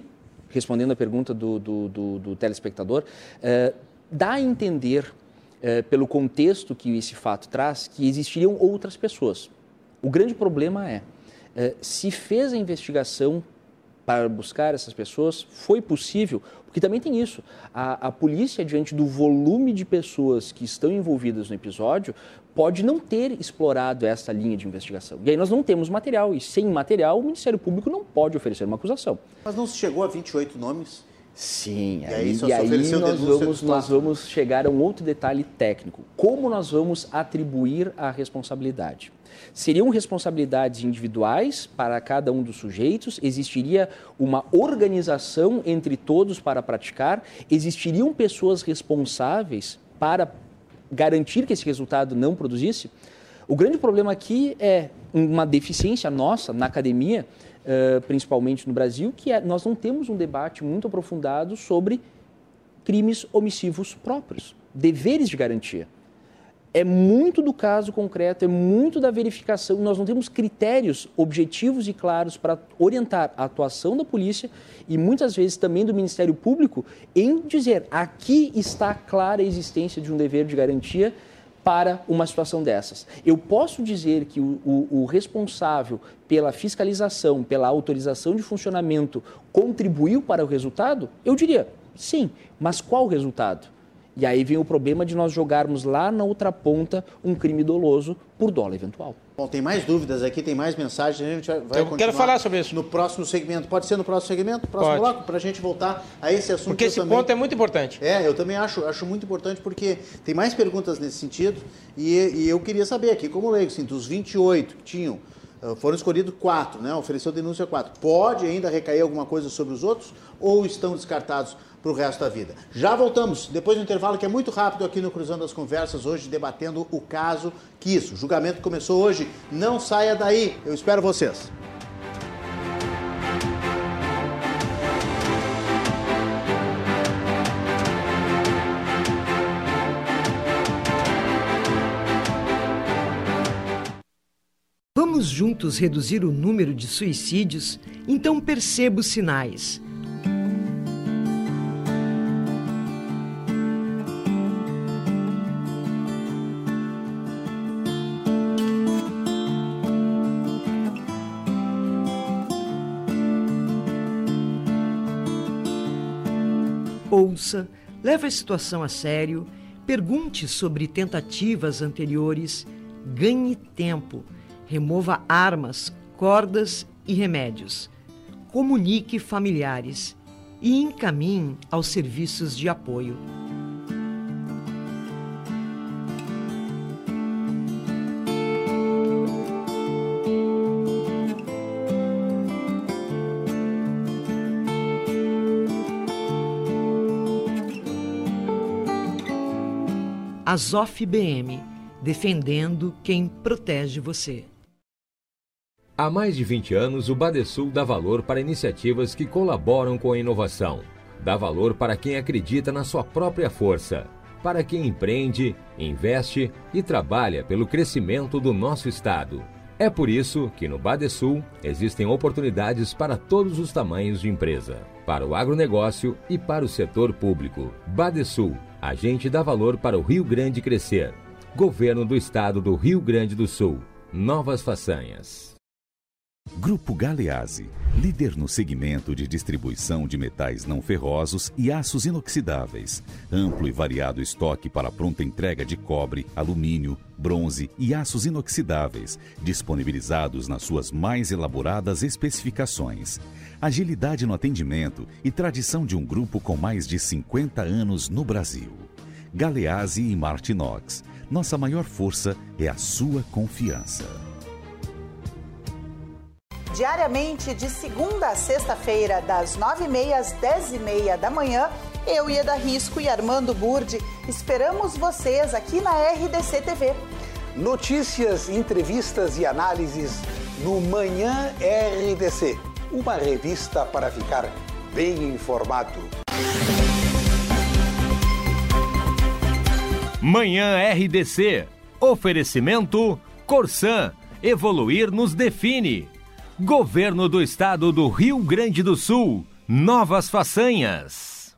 respondendo à pergunta do, do, do, do telespectador, eh, dá a entender, eh, pelo contexto que esse fato traz, que existiriam outras pessoas. O grande problema é, eh, se fez a investigação para buscar essas pessoas, foi possível, porque também tem isso. A, a, polícia, diante do volume de pessoas que estão envolvidas no episódio, pode não ter explorado essa linha de investigação. E aí nós não temos material, e sem material, o Ministério Público não pode oferecer uma acusação. Mas não se chegou a 28 nomes? Sim, e aí, e aí nós, vamos, nós vamos chegar a um outro detalhe técnico. Como nós vamos atribuir a responsabilidade? Seriam responsabilidades individuais para cada um dos sujeitos? Existiria uma organização entre todos para praticar? Existiriam pessoas responsáveis para garantir que esse resultado não produzisse? O grande problema aqui é uma deficiência nossa na academia principalmente no Brasil, que é, nós não temos um debate muito aprofundado sobre crimes omissivos próprios, deveres de garantia. É muito do caso concreto, é muito da verificação. Nós não temos critérios objetivos e claros para orientar a atuação da polícia e muitas vezes também do Ministério Público em dizer aqui está clara a existência de um dever de garantia para uma situação dessas. Eu posso dizer que o, o, o, responsável pela fiscalização, pela autorização de funcionamento contribuiu para o resultado? Eu diria sim, mas qual o resultado? E aí vem o problema de nós jogarmos lá na outra ponta um crime doloso por dólar eventual. Bom, tem mais dúvidas aqui, tem mais mensagens, a gente vai, Eu quero falar sobre isso. no próximo segmento. Pode ser no próximo segmento, próximo Pode. bloco, para a gente voltar a esse assunto. Porque eu esse também... ponto é muito importante. É, eu também acho, acho muito importante porque tem mais perguntas nesse sentido e, e eu queria saber aqui, como leigo, assim, dos 28 que tinham, ah, foram escolhidos quatro, né? Ofereceu denúncia quatro. Pode ainda recair alguma coisa sobre os outros ou estão descartados para o resto da vida? Já voltamos, depois do intervalo que é muito rápido aqui no Cruzando as Conversas, hoje debatendo o caso Kiss. O julgamento começou hoje, não saia daí, eu espero vocês. Vamos juntos reduzir o número de suicídios? Então perceba os sinais. Ouça, leve a situação a sério, pergunte sobre tentativas anteriores, ganhe tempo, remova armas, cordas e remédios, comunique familiares e encaminhe aos serviços de apoio. Azof BM, defendendo quem protege você. Há mais de 20 anos, o Badesul dá valor para iniciativas que colaboram com a inovação. Dá valor para quem acredita na sua própria força, para quem empreende, investe e trabalha pelo crescimento do nosso estado. É por isso que no Badesul existem oportunidades para todos os tamanhos de empresa, para o agronegócio e para o setor público. Badesul, a gente dá valor para o Rio Grande crescer. Governo do Estado do Rio Grande do Sul. Novas façanhas. Grupo Galeazzi, líder no segmento de distribuição de metais não ferrosos e aços inoxidáveis. Amplo e variado estoque para pronta entrega de cobre, alumínio, bronze e aços inoxidáveis, disponibilizados nas suas mais elaboradas especificações. Agilidade no atendimento e tradição de um grupo com mais de 50 anos no Brasil. Galeazzi e Martinox. Nossa maior força é a sua confiança. Diariamente, de segunda a sexta-feira, das nove e meia às dez e meia da manhã, eu, Ieda Risco e Armando Burdi esperamos vocês aqui na RDC TV. Notícias, entrevistas e análises no Manhã RDC. Uma revista para ficar bem informado. Manhã RDC. Oferecimento Corsan. Evoluir nos define. Governo do Estado do Rio Grande do Sul. Novas façanhas.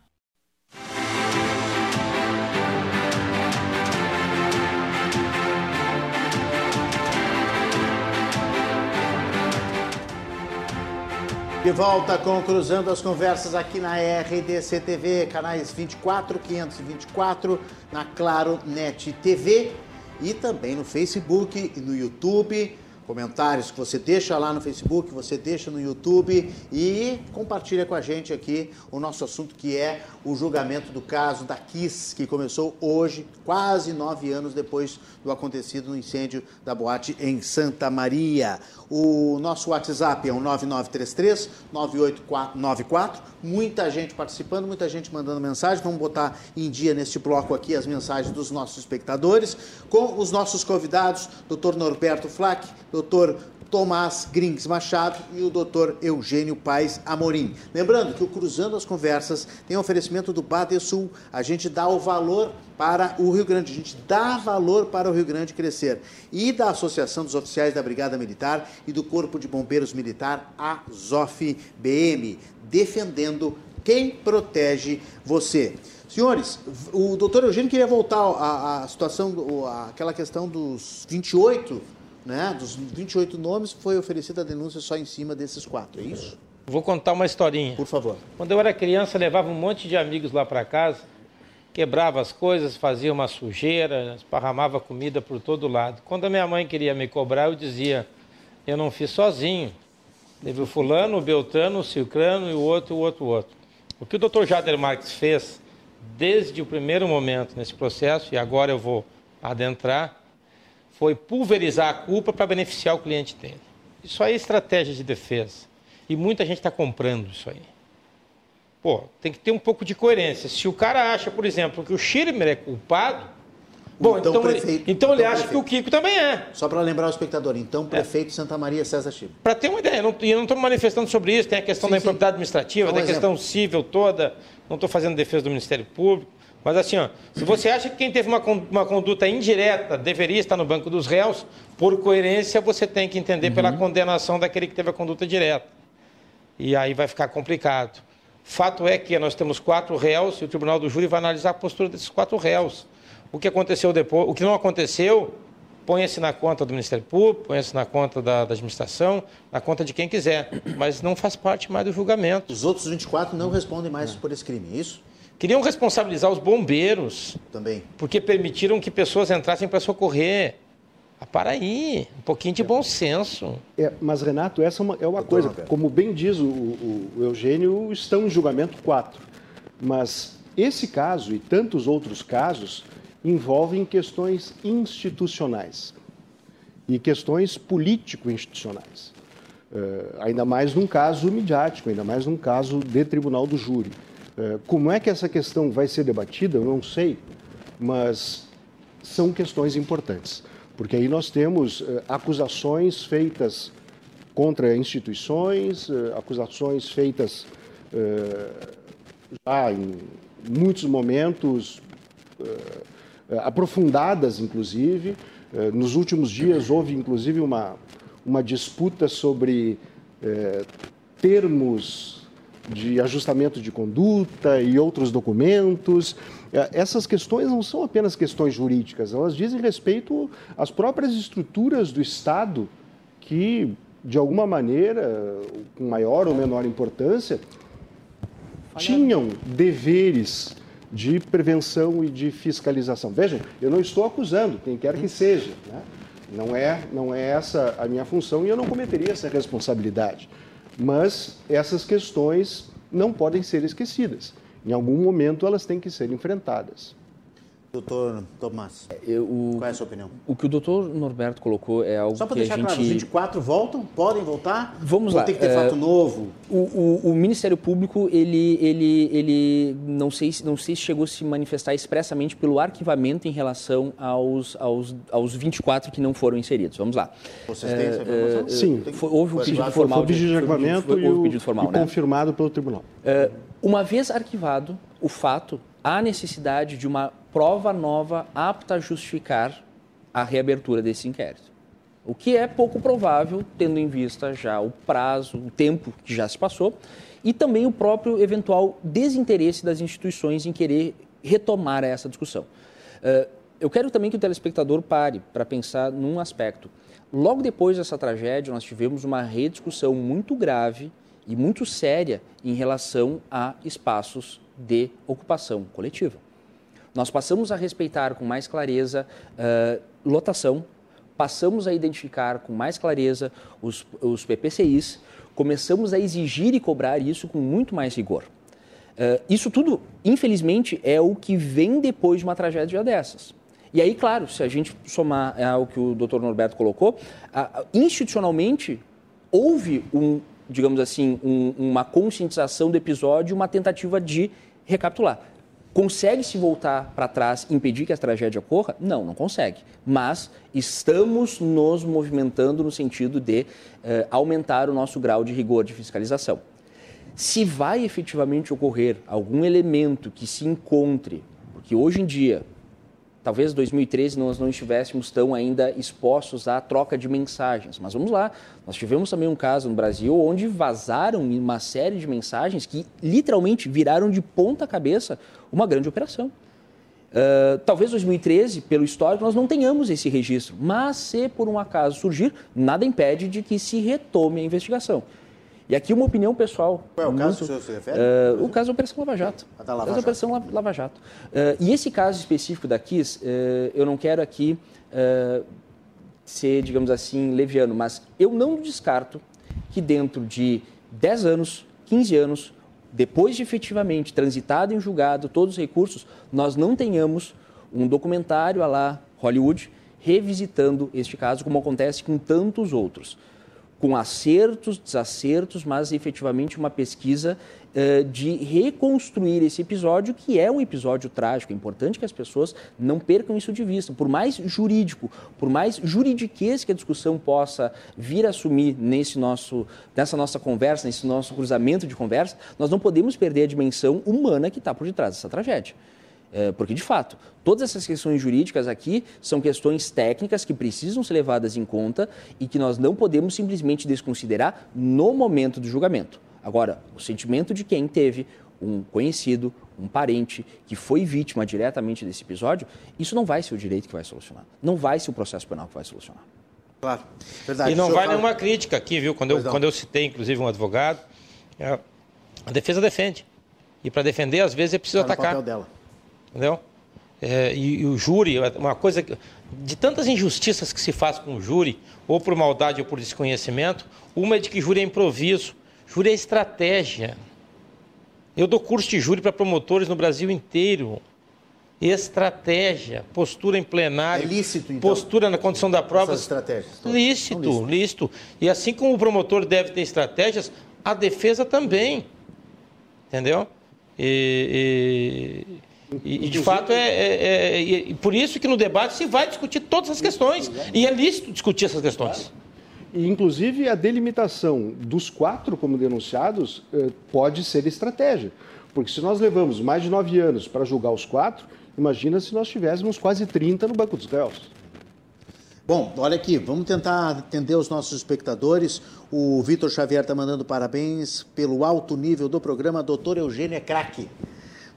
De volta com Cruzando as Conversas aqui na RDC TV, canais 24, 524, na Claro Net TV e também no Facebook e no YouTube. Comentários que você deixa lá no Facebook, você deixa no YouTube e compartilha com a gente aqui o nosso assunto que é o julgamento do caso da Kiss, que começou hoje, quase nove anos depois do acontecido no incêndio da boate em Santa Maria. O nosso WhatsApp é o 9933 98494. Muita gente participando, muita gente mandando mensagem. Vamos botar em dia neste bloco aqui as mensagens dos nossos espectadores com os nossos convidados, Dr. Norberto Flack, Dr. Tomás Grings Machado e o Dr. Eugênio Paes Amorim. Lembrando que o Cruzando as Conversas tem oferecimento do Badesul. A gente dá o valor para o Rio Grande, a gente dá valor para o Rio Grande crescer. E da Associação dos Oficiais da Brigada Militar e do Corpo de Bombeiros Militar, a ZOF BM, defendendo quem protege você. Senhores, o doutor Eugênio queria voltar à, à situação, aquela questão dos 28 né, dos 28 nomes, foi oferecida a denúncia só em cima desses quatro, é isso? Vou contar uma historinha. Por favor. Quando eu era criança, levava um monte de amigos lá para casa quebrava as coisas, fazia uma sujeira, esparramava comida por todo lado. Quando a minha mãe queria me cobrar, eu dizia: eu não fiz sozinho. Teve o fulano, o Beltrano, o Cicrano e o outro, o outro, o outro. O que o Dr. Jader Marques fez desde o primeiro momento nesse processo, e agora eu vou adentrar, foi pulverizar a culpa para beneficiar o cliente dele. Isso aí é estratégia de defesa. E muita gente está comprando isso aí. Pô, tem que ter um pouco de coerência. Se o cara acha, por exemplo, que o Schirmer é culpado, Bom, então, então, prefeito, ele, então ele então acha prefeito. que o Kiko também é. Só para lembrar o espectador, então prefeito é. Santa Maria César Chico. Para ter uma ideia, eu não estou manifestando sobre isso, tem a questão sim, da improbidade administrativa, tem a questão civil toda, não estou fazendo defesa do Ministério Público. Mas assim, ó, se você acha que quem teve uma, uma conduta indireta deveria estar no banco dos réus, por coerência você tem que entender uhum. pela condenação daquele que teve a conduta direta. E aí vai ficar complicado. Fato é que nós temos quatro réus e o Tribunal do Júri vai analisar a postura desses quatro réus. O que aconteceu depois, o que não aconteceu, põe-se na conta do Ministério Público, põe-se na conta da, da, administração, na conta de quem quiser, mas não faz parte mais do julgamento. Os outros 24 não respondem mais por esse crime, é isso? Queriam responsabilizar os bombeiros. Também. Porque permitiram que pessoas entrassem para socorrer. Ah, para aí, um pouquinho de bom senso. É, mas, Renato, essa é uma, é uma coisa. Como bem diz o, o, o Eugênio, estão em julgamento quatro. Mas esse caso e tantos outros casos envolvem questões institucionais e questões político-institucionais. Uh, ainda mais num caso midiático, ainda mais num caso de tribunal do júri. Uh, como é que essa questão vai ser debatida, eu não sei, mas são questões importantes, porque aí nós temos uh, acusações feitas contra instituições, acusações feitas já em muitos momentos aprofundadas, inclusive. Nos últimos dias houve, inclusive, uma, uma disputa sobre é, termos de ajustamento de conduta e outros documentos. Essas questões não são apenas questões jurídicas, elas dizem respeito às próprias estruturas do Estado que, de alguma maneira, com maior ou menor importância, tinham deveres de prevenção e de fiscalização. Vejam, eu não estou acusando quem quer que seja. Né? Não, é, não é essa a minha função e eu não cometeria essa responsabilidade. Mas essas questões não podem ser esquecidas. Em algum momento elas têm que ser enfrentadas. Doutor Tomás, eu, o, qual é a sua opinião? O que o doutor Norberto colocou é algo Só para que deixar a gente... claro, os 24 voltam? Podem voltar? Vamos Ou lá. tem que ter fato é, novo? O, o, o, Ministério Público, ele, ele, ele não, sei, não sei se chegou a se manifestar expressamente pelo arquivamento em relação aos, aos, aos 24 que não foram inseridos. Vamos lá. Vocês têm essa informação? É, Sim. Foi, houve um pedido formal. Foi o pedido de arquivamento houve um pedido formal, e né? confirmado pelo tribunal. Uma vez arquivado o fato, há necessidade de uma prova nova apta a justificar a reabertura desse inquérito. O que é pouco provável, tendo em vista já o prazo, o tempo que já se passou, e também o próprio eventual desinteresse das instituições em querer retomar essa discussão. Uh, eu quero também que o telespectador pare para pensar num aspecto. Logo depois dessa tragédia, nós tivemos uma rediscussão muito grave e muito séria em relação a espaços de ocupação coletiva. Nós passamos a respeitar com mais clareza uh, lotação, passamos a identificar com mais clareza os, os PPCIs, começamos a exigir e cobrar isso com muito mais rigor. Uh, isso tudo, infelizmente, é o que vem depois de uma tragédia dessas. E aí, claro, se a gente somar ao que o doutor Norberto colocou, institucionalmente houve um, digamos assim, um, uma conscientização do episódio, uma tentativa de recapitular. Consegue-se voltar para trás impedir que a tragédia ocorra? Não, não consegue. Mas estamos nos movimentando no sentido de eh, aumentar o nosso grau de rigor de fiscalização. Se vai efetivamente ocorrer algum elemento que se encontre, porque hoje em dia talvez 2013 nós não estivéssemos tão ainda expostos à troca de mensagens. Mas vamos lá, nós tivemos também um caso no Brasil onde vazaram uma série de mensagens que literalmente viraram de ponta cabeça uma grande operação. Uh, talvez 2013, pelo histórico, nós não tenhamos esse registro, mas se por um acaso surgir, nada impede de que se retome a investigação. E aqui uma opinião pessoal. Qual é o muito, caso que o senhor se refere? Uh, o caso da Operação Lava Jato. A da Lava o caso da Operação Lava, Lava Jato. Uh, e esse caso específico da Kiss, uh, eu não quero aqui ser, digamos assim, leviano, mas eu não descarto que dentro de 10 anos, 15 anos, depois de efetivamente transitado em julgado todos os recursos, nós não tenhamos um documentário a lá Hollywood revisitando este caso, como acontece com tantos outros com acertos, desacertos, mas efetivamente uma pesquisa uh, de reconstruir esse episódio, que é um episódio trágico. É importante que as pessoas não percam isso de vista. Por mais jurídico, por mais juridiquez que a discussão possa vir a assumir nesse nosso, nessa nossa conversa, nesse nosso cruzamento de conversa, nós não podemos perder a dimensão humana que está por detrás dessa tragédia. É, porque, de fato, todas essas questões jurídicas aqui são questões técnicas que precisam ser levadas em conta e que nós não podemos simplesmente desconsiderar no momento do julgamento. Agora, o sentimento de quem teve um conhecido, um parente que foi vítima diretamente desse episódio, isso não vai ser o direito que vai solucionar. Não vai ser o processo penal que vai solucionar. Claro, verdade. E não vai fala... nenhuma crítica aqui, viu? Quando eu, quando eu citei, inclusive, um advogado, é, a defesa defende. E para defender, às vezes, é preciso tá atacar. Entendeu? É, e, e, o júri, é uma coisa de tantas injustiças que se faz com o júri, ou por maldade ou por desconhecimento, uma é de que júri é improviso, júri é estratégia. Eu dou curso de júri para promotores no Brasil inteiro. Estratégia, postura em plenário, é lícito, então, postura na condição da prova. Estratégias. Lícito, lícito, lícito. E assim como o promotor deve ter estratégias, a defesa também. Entendeu? E, e e, e de fato, é, é, é, é, por isso que no debate se vai discutir todas as questões. E é lícito discutir essas questões. E, inclusive, a delimitação dos quatro como denunciados eh, pode ser estratégia. Porque se nós levamos mais de nove anos para julgar os quatro, imagina se nós tivéssemos quase 30 no banco dos réus. Bom, olha aqui, vamos tentar atender os nossos espectadores. O Vitor Xavier está mandando parabéns pelo alto nível do programa Doutor Eugênio é craque.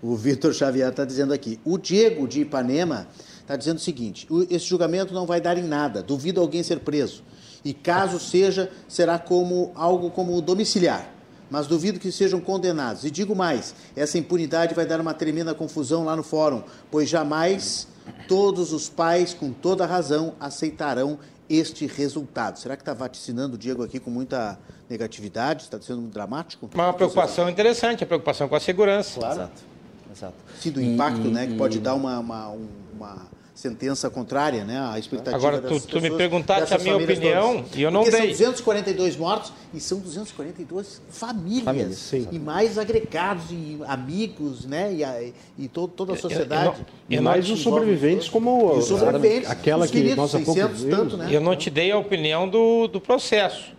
O Vitor Xavier está dizendo aqui. O Diego de Ipanema está dizendo o seguinte: esse julgamento não vai dar em nada. Duvido alguém ser preso. E caso seja, será como algo como domiciliar. Mas duvido que sejam condenados. E digo mais: essa impunidade vai dar uma tremenda confusão lá no fórum, pois jamais todos os pais, com toda razão, aceitarão este resultado. Será que está vaticinando o Diego aqui com muita negatividade? Está sendo muito dramático? Uma preocupação interessante, a preocupação com a segurança. Claro. Exato. Exato. Sim, do impacto, e, né? Que pode dar uma, uma, uma, sentença contrária, né? A expectativa Agora, tu, tu me perguntaste a minha opinião todas. e eu não Porque dei. são 242 mortos e são 242 famílias. famílias sim. E mais agregados e amigos, né? E, e todo, toda a sociedade. e mais os sobreviventes como os sobreviventes, aquela os que nós há pouco tanto, né? Eu não te dei a opinião do, do processo,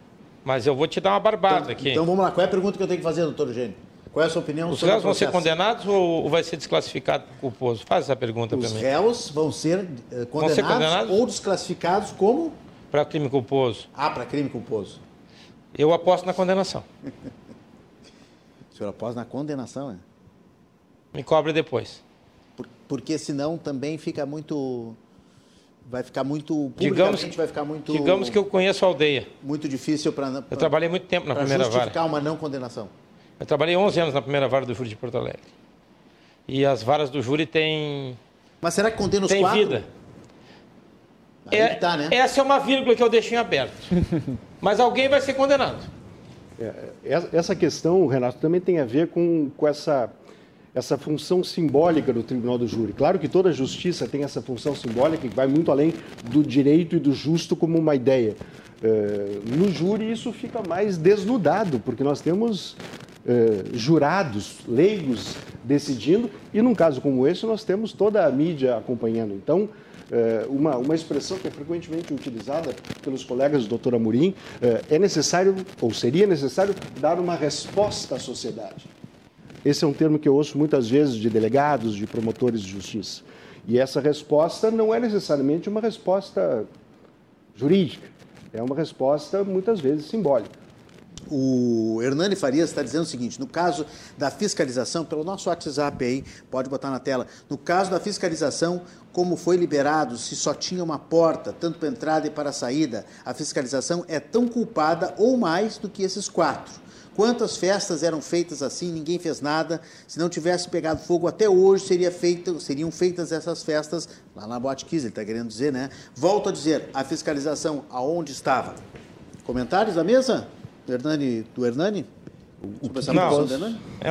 mas eu vou te dar uma barbada então, aqui. Então vamos lá, qual é a pergunta que eu tenho que fazer, doutor Eugênio? Qual é a sua opinião Os réus vão ser condenados ou vai ser desclassificado culposo? Faz essa pergunta para mim. Os réus vão ser, condenados vão ser condenados ou desclassificados como? Para crime culposo. Ah, para crime culposo. Eu aposto na condenação. o senhor aposta na condenação, é? Me cobre depois. Por, porque senão também fica muito vai ficar muito digamos, vai ficar muito digamos que eu conheço a aldeia muito difícil para eu trabalhei muito tempo na primeira vara justificar uma não condenação eu trabalhei 11 anos na primeira vara do júri de Porto Alegre. E as varas do júri têm. Mas será que condena os tem quatro? vida. é, tá, né? Essa é uma vírgula que eu deixei aberto. [laughs] Mas alguém vai ser condenado. É, essa questão, Renato, também tem a ver com, com essa, essa função simbólica do Tribunal do Júri. Claro que toda justiça tem essa função simbólica que vai muito além do direito e do justo como uma ideia. É, no júri isso fica mais desnudado, porque nós temos eh, jurados, leigos decidindo, e num caso como esse nós temos toda a mídia acompanhando. Então, eh, uma, uma expressão que é frequentemente utilizada pelos colegas do doutor Amorim, eh, é necessário, ou seria necessário, dar uma resposta à sociedade. Esse é um termo que eu ouço muitas vezes de delegados, de promotores de justiça. E essa resposta não é necessariamente uma resposta jurídica, é uma resposta muitas vezes simbólica. O Hernani Farias está dizendo o seguinte: no caso da fiscalização, pelo nosso WhatsApp aí, pode botar na tela. No caso da fiscalização, como foi liberado, se só tinha uma porta, tanto para entrada e para saída, a fiscalização é tão culpada ou mais do que esses quatro. Quantas festas eram feitas assim, ninguém fez nada. Se não tivesse pegado fogo até hoje, seria seriam feitas essas festas lá na Boate Kiss, ele está querendo dizer, né? Volto a dizer, a fiscalização aonde estava? Comentários da mesa? Do Hernani? Do Hernani? Sobre essa não, posso... eu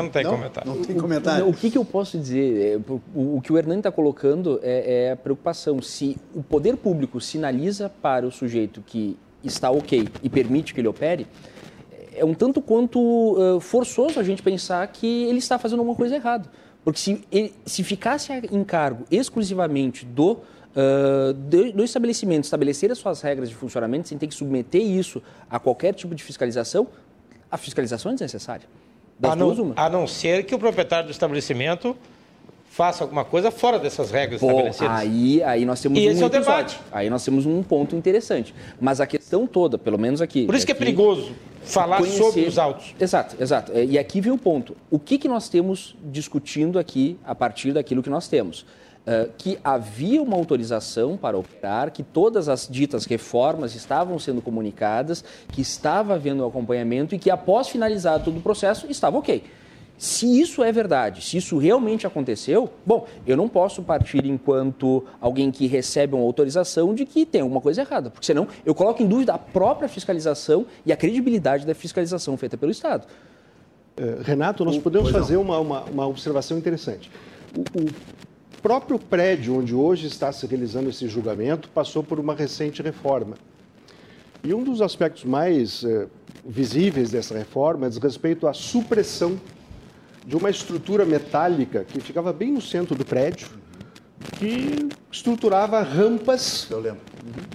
não tenho não? comentário. Não tem comentário. O, o que, que eu posso dizer? É, o, o, que o Hernani está colocando é, é a preocupação. Se o poder público sinaliza para o sujeito que está ok e permite que ele opere, é um tanto quanto uh, forçoso a gente pensar que ele está fazendo alguma coisa errada. Porque se, ele, se ficasse em cargo exclusivamente do, uh, do, do, estabelecimento, estabelecer as suas regras de funcionamento, sem ter que submeter isso a qualquer tipo de fiscalização, a fiscalização é desnecessária. a não, a não ser que o proprietário do estabelecimento faça alguma coisa fora dessas regras Pô, estabelecidas. Aí, aí nós temos e um esse é o debate. Aí nós temos um ponto interessante. Mas a questão toda, pelo menos aqui. Por isso que é perigoso falar conhecer... sobre os autos. Exato, exato. E aqui vem o ponto. O que, que nós temos discutindo aqui a partir daquilo que nós temos? Uh, que havia uma autorização para operar, que todas as ditas reformas estavam sendo comunicadas, que estava havendo um acompanhamento e que após finalizar todo o processo estava ok. Se isso é verdade, se isso realmente aconteceu, bom, eu não posso partir enquanto alguém que recebe uma autorização de que tem alguma coisa errada, porque senão eu coloco em dúvida a própria fiscalização e a credibilidade da fiscalização feita pelo Estado. Uh, Renato, nós podemos fazer uma, uma, uma, observação interessante. O, o próprio prédio onde hoje está se realizando esse julgamento passou por uma recente reforma. E um dos aspectos mais uh, visíveis dessa reforma diz respeito à supressão de uma estrutura metálica que ficava bem no centro do prédio, que estruturava rampas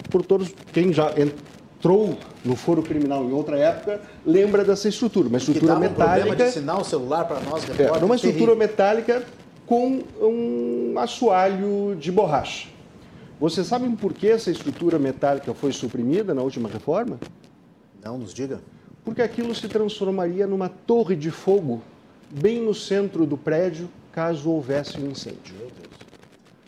por todos quem já entrou no foro criminal em outra época lembra dessa estrutura, uma estrutura que metálica. Um problema de sinal celular para nós, é, uma estrutura metálica com um assoalho de borracha. Vocês sabem por que essa estrutura metálica foi suprimida na última reforma? Não, nos diga. Porque aquilo se transformaria numa torre de fogo bem no centro do prédio, caso houvesse um incêndio. Meu Deus.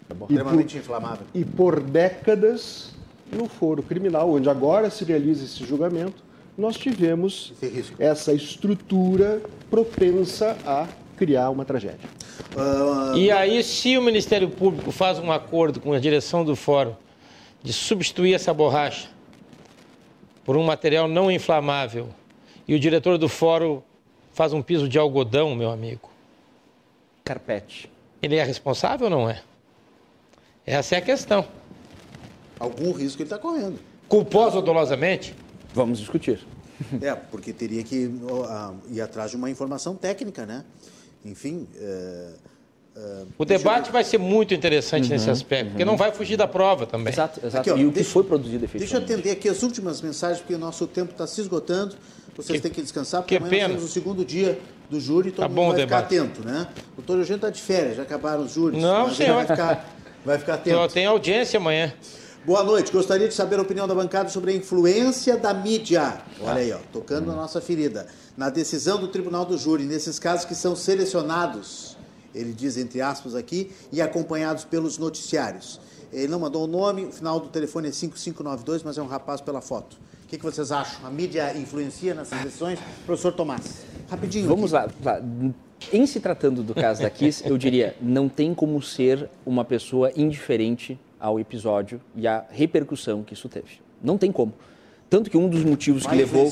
Tá bom. Extremamente por, inflamável. E por décadas, no foro criminal, onde agora se realiza esse julgamento, nós tivemos essa estrutura propensa a criar uma tragédia. Uh, e aí, se o Ministério Público faz um acordo com a direção do fórum de substituir essa borracha por um material não inflamável e o diretor do fórum faz um piso de algodão, meu amigo. Carpete. Ele é responsável ou não é? Essa é a questão. Algum risco ele está correndo. Culposo ou dolosamente? Vamos discutir. [laughs] É, porque teria que uh, ir atrás de uma informação técnica, né? Enfim. Uh, uh, o debate eu... vai ser muito interessante uhum, nesse aspecto, uhum. porque não vai fugir da prova também. Exato, exato. Aqui, ó, e o deixa, que foi produzido efetivamente. Deixa eu atender aqui as últimas mensagens, porque o nosso tempo está se esgotando. Vocês que, têm que descansar, porque amanhã pena. nós temos o segundo dia do júri, todo tá mundo vai ficar atento, né? O doutor Eugênio está de férias, já acabaram os júris. Não, senhor. Vai ficar, vai ficar atento. Tem audiência amanhã. Boa noite. Gostaria de saber a opinião da bancada sobre a influência da mídia. Olha aí, ó, tocando na nossa ferida. Na decisão do Tribunal do Júri, nesses casos que são selecionados, ele diz entre aspas aqui, e acompanhados pelos noticiários. Ele não mandou o nome, o final do telefone é 5592, mas é um rapaz pela foto. O que, que, vocês acham? A mídia influencia nessas decisões? Professor Tomás, rapidinho. Vamos lá, lá. Em se tratando do caso da Kiss, eu diria, não tem como ser uma pessoa indiferente ao episódio e à repercussão que isso teve. Não tem como. Tanto que um dos motivos vai que levou,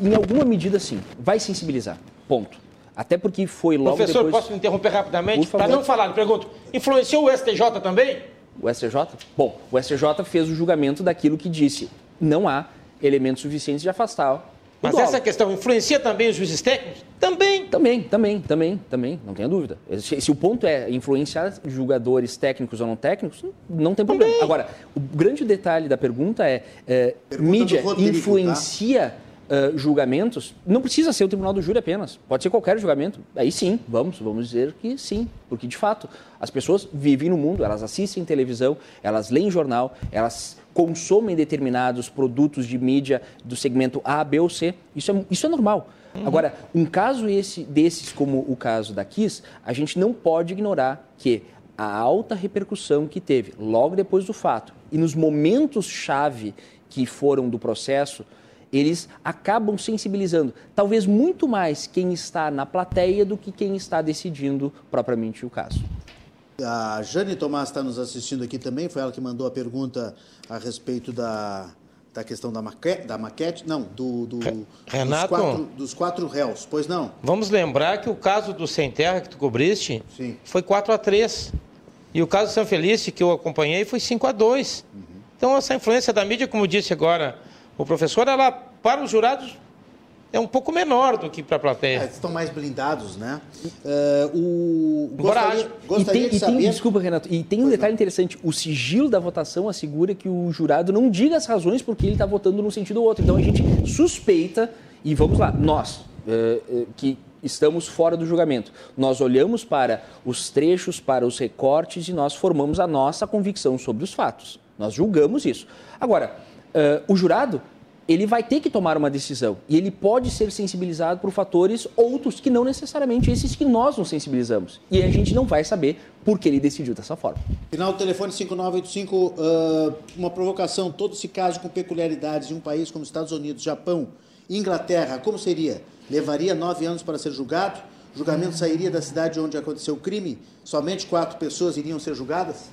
em alguma medida sim, vai sensibilizar. Ponto. Até porque foi logo Professor, depois... posso me interromper rapidamente? Para não falar, pergunto, influenciou o STJ também? O STJ? Bom, o STJ fez o julgamento daquilo que disse. Não há elementos suficientes de afastar mas essa questão influencia também os juízes técnicos? Também. Também, também, também, também, não tenha dúvida. Se, se, o ponto é influenciar julgadores técnicos ou não técnicos, não tem problema. Também. Agora, o grande detalhe da pergunta é, é pergunta mídia Rodrigo, influencia tá? uh, julgamentos, não precisa ser o tribunal do júri apenas, pode ser qualquer julgamento. Aí sim, vamos, vamos dizer que sim, porque de fato as pessoas vivem no mundo, elas assistem televisão, elas leem jornal, elas consomem determinados produtos de mídia do segmento A, B ou C. Isso é, isso é normal. Uhum. Agora, um caso esse, desses, como o caso da Kiss, a gente não pode ignorar que a alta repercussão que teve logo depois do fato e nos momentos chave que foram do processo, eles acabam sensibilizando, talvez muito mais quem está na plateia do que quem está decidindo propriamente o caso. A Jane Tomás está nos assistindo aqui também, foi ela que mandou a pergunta a respeito da, da questão da maquete, da maquete não, do, do Renato, dos, quatro, dos quatro réus, pois não? Vamos lembrar que o caso do Sem Terra que tu cobriste Sim. foi 4 a 3 e o caso do São Feliz que eu acompanhei foi 5 a 2 uhum. Então essa influência da mídia, como disse agora o professor, ela para os jurados é um pouco menor do que para a plateia. É, estão mais blindados, né? Uh, o... Gostaria, gostaria e tem, de saber... E tem, desculpa, Renato, e tem um pois detalhe não. interessante. O sigilo da votação assegura que o jurado não diga as razões porque ele está votando num sentido ou outro. Então a gente suspeita, e vamos lá, nós, uh, uh, que estamos fora do julgamento. Nós olhamos para os trechos, para os recortes e nós formamos a nossa convicção sobre os fatos. Nós julgamos isso. Agora, o jurado ele vai ter que tomar uma decisão e ele pode ser sensibilizado por fatores outros que não necessariamente esses que nós nos sensibilizamos. E a gente não vai saber por que ele decidiu dessa forma. Final do telefone 5985, uh, uma provocação, todo esse caso com peculiaridades em um país como Estados Unidos, Japão, Inglaterra, como seria? Levaria nove anos para ser julgado? Julgamento sairia da cidade onde aconteceu o crime? Somente quatro pessoas iriam ser julgadas?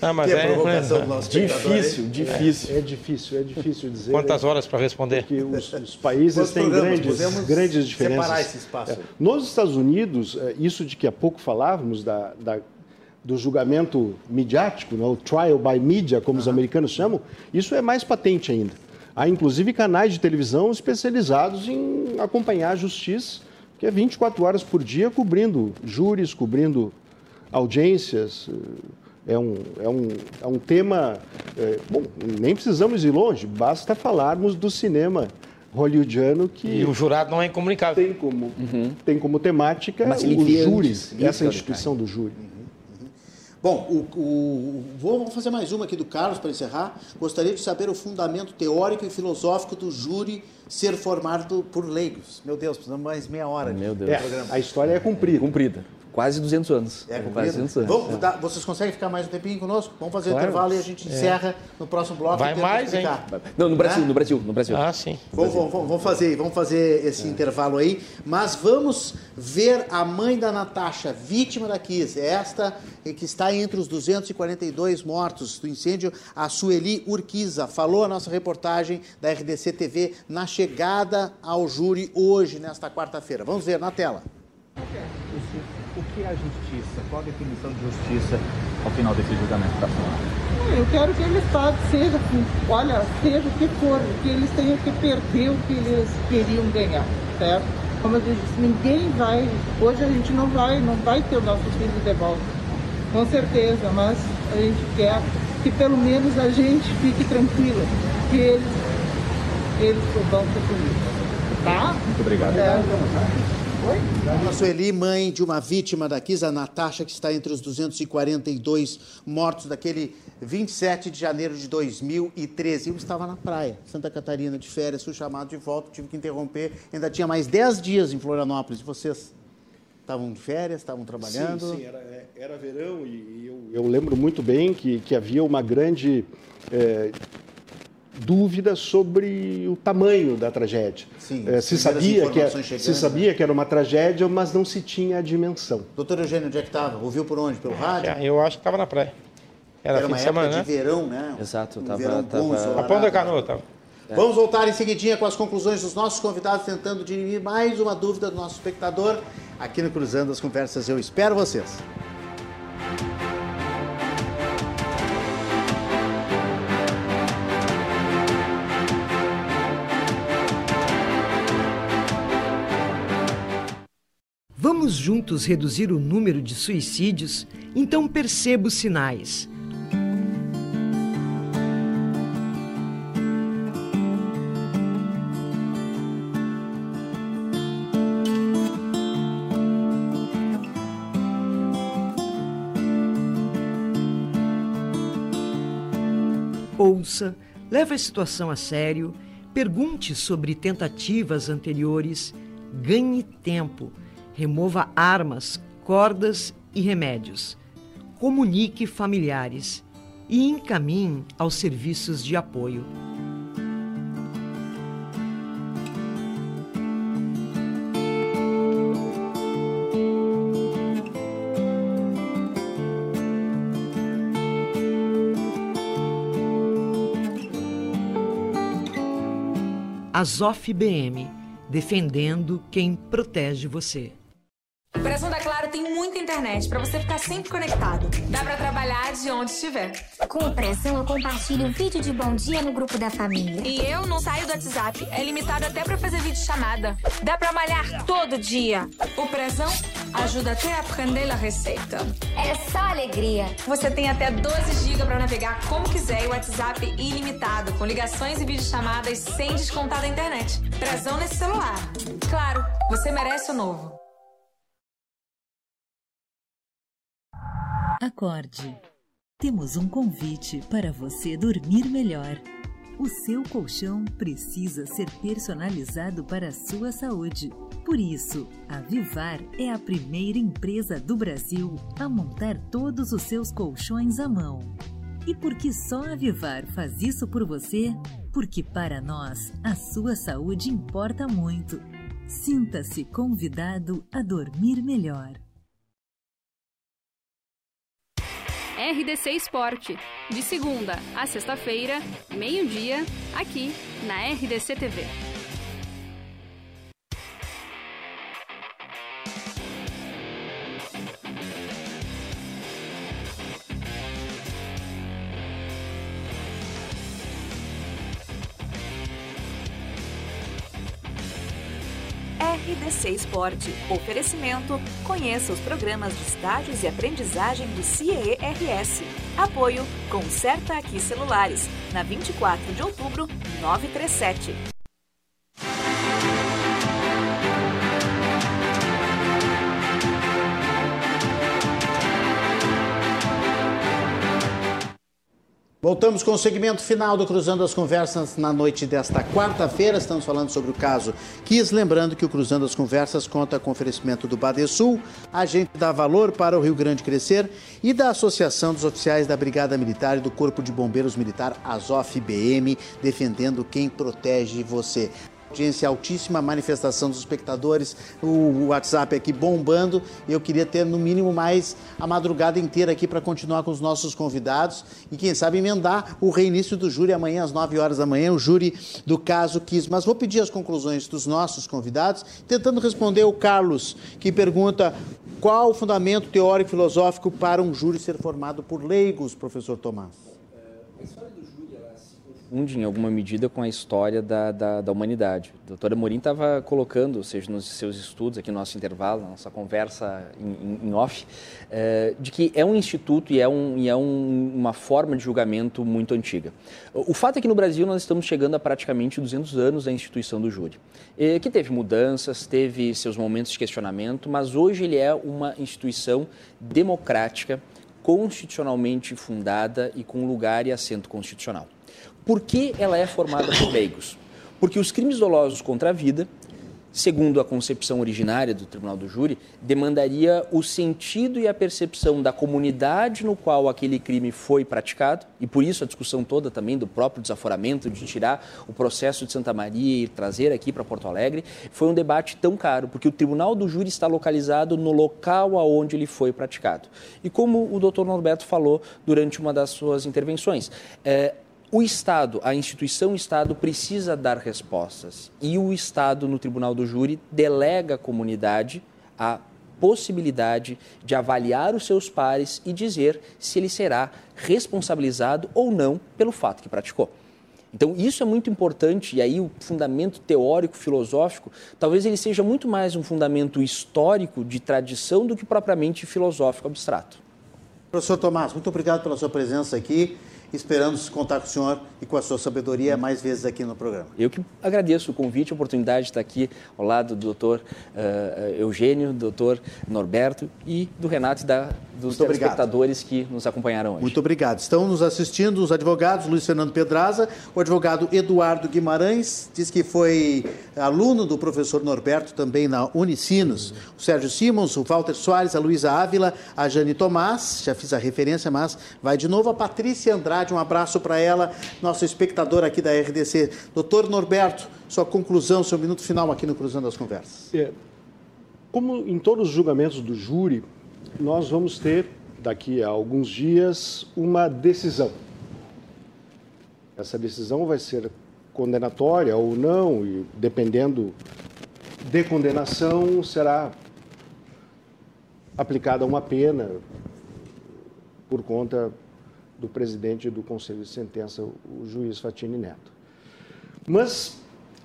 Ah, mas é, provocação do nosso difícil, difícil. É, é, difícil, é difícil dizer. Quantas horas para responder? Porque os, os países têm grandes, grandes diferenças. Separar esse espaço. É. Nos Estados Unidos, é, isso de que há pouco falávamos da, da do julgamento midiático, né, o trial by media, como os americanos chamam, isso é mais patente ainda. Há inclusive canais de televisão especializados em acompanhar a justiça, que é 24 horas por dia cobrindo júris, cobrindo audiências. Eh, é um, é um, é um tema. É, bom, nem precisamos ir longe, basta falarmos do cinema hollywoodiano que. E o jurado não é incomunicável. Tem como, uhum. tem como temática o júri, essa instituição do júri. Uhum. Bom, o, o, vou fazer mais uma aqui do Carlos para encerrar. Gostaria de saber o fundamento teórico e filosófico do júri ser formado por leigos. Meu Deus, precisamos mais meia hora. Meu Deus. É, a história é cumprida. Cumprida. Quase 200 anos. É, quase 200 anos. Vamos, é. vocês conseguem ficar mais um tempinho conosco? Vamos fazer claro. o intervalo e a gente é. encerra no próximo bloco. Vai mais, hein? Não, no Brasil, né? no Brasil, no Brasil. Ah, sim. Vamos, vamos, vamos fazer, vamos fazer esse é. intervalo aí. Mas vamos ver a mãe da Natasha, vítima da Kiss. Esta que está entre os 242 mortos do incêndio, a Sueli Urquiza. Falou a nossa reportagem da RDC TV na chegada ao júri hoje, nesta quarta-feira. Vamos ver na tela. Okay que é a justiça? Qual a definição de justiça ao final desse julgamento da senhora? Eu quero que eles façam, seja, olha, seja o que for, que eles tenham que perder o que eles queriam ganhar, certo? Como eu disse, ninguém vai, hoje a gente não vai, não vai ter o nosso filho de volta, com certeza, mas a gente quer que pelo menos a gente fique tranquila, que eles, eles vão ser punidos, tá? Muito obrigado. É. Oi? A Sueli, mãe de uma vítima da Kisa, Natasha, que está entre os 242 mortos daquele 27 de janeiro de 2013. Eu estava na praia, Santa Catarina, de férias, fui chamado de volta, tive que interromper. Ainda tinha mais 10 dias em Florianópolis. E vocês estavam de férias, estavam trabalhando? Sim, sim era, é, era verão e, eu, eu, lembro muito bem que, que havia uma grande... É, dúvida sobre o tamanho da tragédia. Sim, é, se, sabia que, é, se sabia que era uma tragédia, mas não se tinha a dimensão. Doutor Eugênio, onde é que estava? Ouviu por onde? Pelo rádio? eu acho que estava na praia. Era, era uma época semana, de né? verão, né? Exato, estava... Um verão tava... A Pão da Canoa estava. É. Vamos voltar em seguidinha com as conclusões dos nossos convidados, tentando dirimir mais uma dúvida do nosso espectador aqui no Cruzando as Conversas. Eu espero vocês. Vamos juntos reduzir o número de suicídios? Então perceba os sinais. Ouça, leve a situação a sério, pergunte sobre tentativas anteriores, ganhe tempo Remova armas, cordas e remédios. Comunique familiares e encaminhe aos serviços de apoio. Azof BM, defendendo quem protege você. Pressão da Claro tem muita internet para você ficar sempre conectado. Dá para trabalhar de onde estiver. Com o Pressão eu compartilho um vídeo de bom dia no grupo da família. E eu não saio do WhatsApp. É limitado até para fazer vídeo chamada. Dá para malhar todo dia. O Pressão ajuda até a aprender a receita. É só alegria. Você tem até 12 GB para navegar como quiser e o WhatsApp ilimitado, com ligações e videochamadas sem descontar da internet. Pressão nesse celular. Claro, você merece o novo. Acorde. Temos um convite para você dormir melhor. O seu colchão precisa ser personalizado para a sua saúde. Por isso, a Vivar é a primeira empresa do Brasil a montar todos os seus colchões à mão. E por que só a Vivar faz isso por você? Porque para nós, a sua saúde importa muito. Sinta-se convidado a dormir melhor. RDC Esporte, de segunda a sexta-feira, meio-dia, aqui na RDC TV. RDC Esporte. Oferecimento. Conheça os programas de estágios e aprendizagem do CIERS. Apoio. Conserta Aqui Celulares. Na 24 de outubro, 937. Voltamos com o segmento final do Cruzando as Conversas na noite desta quarta-feira. Estamos falando sobre o caso Kiss. Lembrando que o Cruzando as Conversas conta com oferecimento do Badesul, agente dá valor para o Rio Grande crescer, e da Associação dos Oficiais da Brigada Militar e do Corpo de Bombeiros Militar, Azof BM, defendendo quem protege você audiência altíssima, manifestação dos espectadores, o WhatsApp aqui bombando. Eu queria ter no mínimo mais a madrugada inteira aqui para continuar com os nossos convidados e quem sabe emendar o reinício do júri amanhã às 9 horas da manhã, o júri do caso Kiss. Mas vou pedir as conclusões dos nossos convidados, tentando responder o Carlos, que pergunta qual o fundamento teórico filosófico para um júri ser formado por leigos, professor Tomás? Confunde em alguma medida com a história da, da, da humanidade. A doutora Morim estava colocando, ou seja, nos seus estudos, aqui no nosso intervalo, na nossa conversa em, off, é, de que é um instituto e é, um, e é um, uma forma de julgamento muito antiga. O, fato é que no Brasil nós estamos chegando a praticamente 200 anos da instituição do júri, é, que teve mudanças, teve seus momentos de questionamento, mas hoje ele é uma instituição democrática, constitucionalmente fundada e com lugar e assento constitucional. Por que ela é formada por leigos? Porque os crimes dolosos contra a vida, segundo a concepção originária do Tribunal do Júri, demandaria o sentido e a percepção da comunidade no qual aquele crime foi praticado, e por isso a discussão toda também do próprio desaforamento, de tirar o processo de Santa Maria e trazer aqui para Porto Alegre, foi um debate tão caro, porque o Tribunal do Júri está localizado no local aonde ele foi praticado. E como o doutor Norberto falou durante uma das suas intervenções, é, o Estado, a instituição Estado, precisa dar respostas. E o Estado, no Tribunal do Júri, delega à comunidade a possibilidade de avaliar os seus pares e dizer se ele será responsabilizado ou não pelo fato que praticou. Então, isso é muito importante, e aí o fundamento teórico, filosófico, talvez ele seja muito mais um fundamento histórico de tradição do que propriamente filosófico abstrato. Professor Tomás, muito obrigado pela sua presença aqui. Esperamos contar com o senhor e com a sua sabedoria mais vezes aqui no programa. Eu que agradeço o convite, a oportunidade de estar aqui ao lado do doutor uh, Eugênio, do doutor Norberto e do Renato e da, dos espectadores que nos acompanharam hoje. Muito obrigado. Estão nos assistindo os advogados Luiz Fernando Pedraza, o advogado Eduardo Guimarães, diz que foi aluno do professor Norberto também na Unicinos, o Sérgio Simons, o Walter Soares, a Luísa Ávila, a Jane Tomás, já fiz a referência, mas vai de novo a Patrícia Andrade, um abraço para ela, nosso espectador aqui da RDC. Doutor Norberto, sua conclusão, seu minuto final aqui no Cruzando as Conversas. É, como em todos os julgamentos do júri, nós vamos ter, daqui a alguns dias, uma decisão. Essa decisão vai ser condenatória ou não, e dependendo de condenação, será aplicada uma pena por conta do presidente do Conselho de Sentença, o juiz Fatini Neto. Mas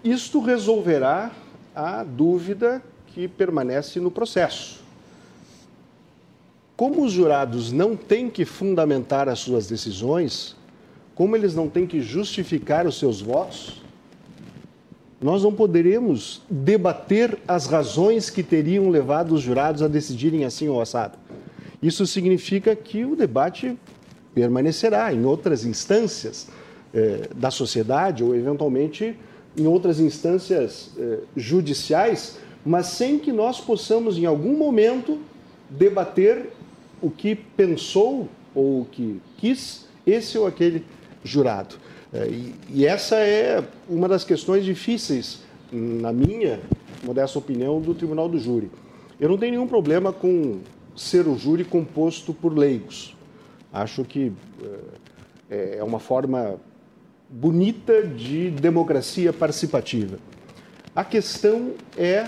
isto resolverá a dúvida que permanece no processo. Como os jurados não têm que fundamentar as suas decisões, como eles não têm que justificar os seus votos, nós não poderemos debater as razões que teriam levado os jurados a decidirem assim ou assado. Isso significa que o debate permanecerá em outras instâncias eh, da sociedade ou, eventualmente, em outras instâncias eh, judiciais, mas sem que nós possamos, em algum momento, debater o que pensou ou o que quis esse ou aquele jurado. Eh, e, e essa é uma das questões difíceis, na minha modesta opinião, do Tribunal do Júri. Eu não tenho nenhum problema com ser o júri composto por leigos. Acho que é, é uma forma bonita de democracia participativa. A questão é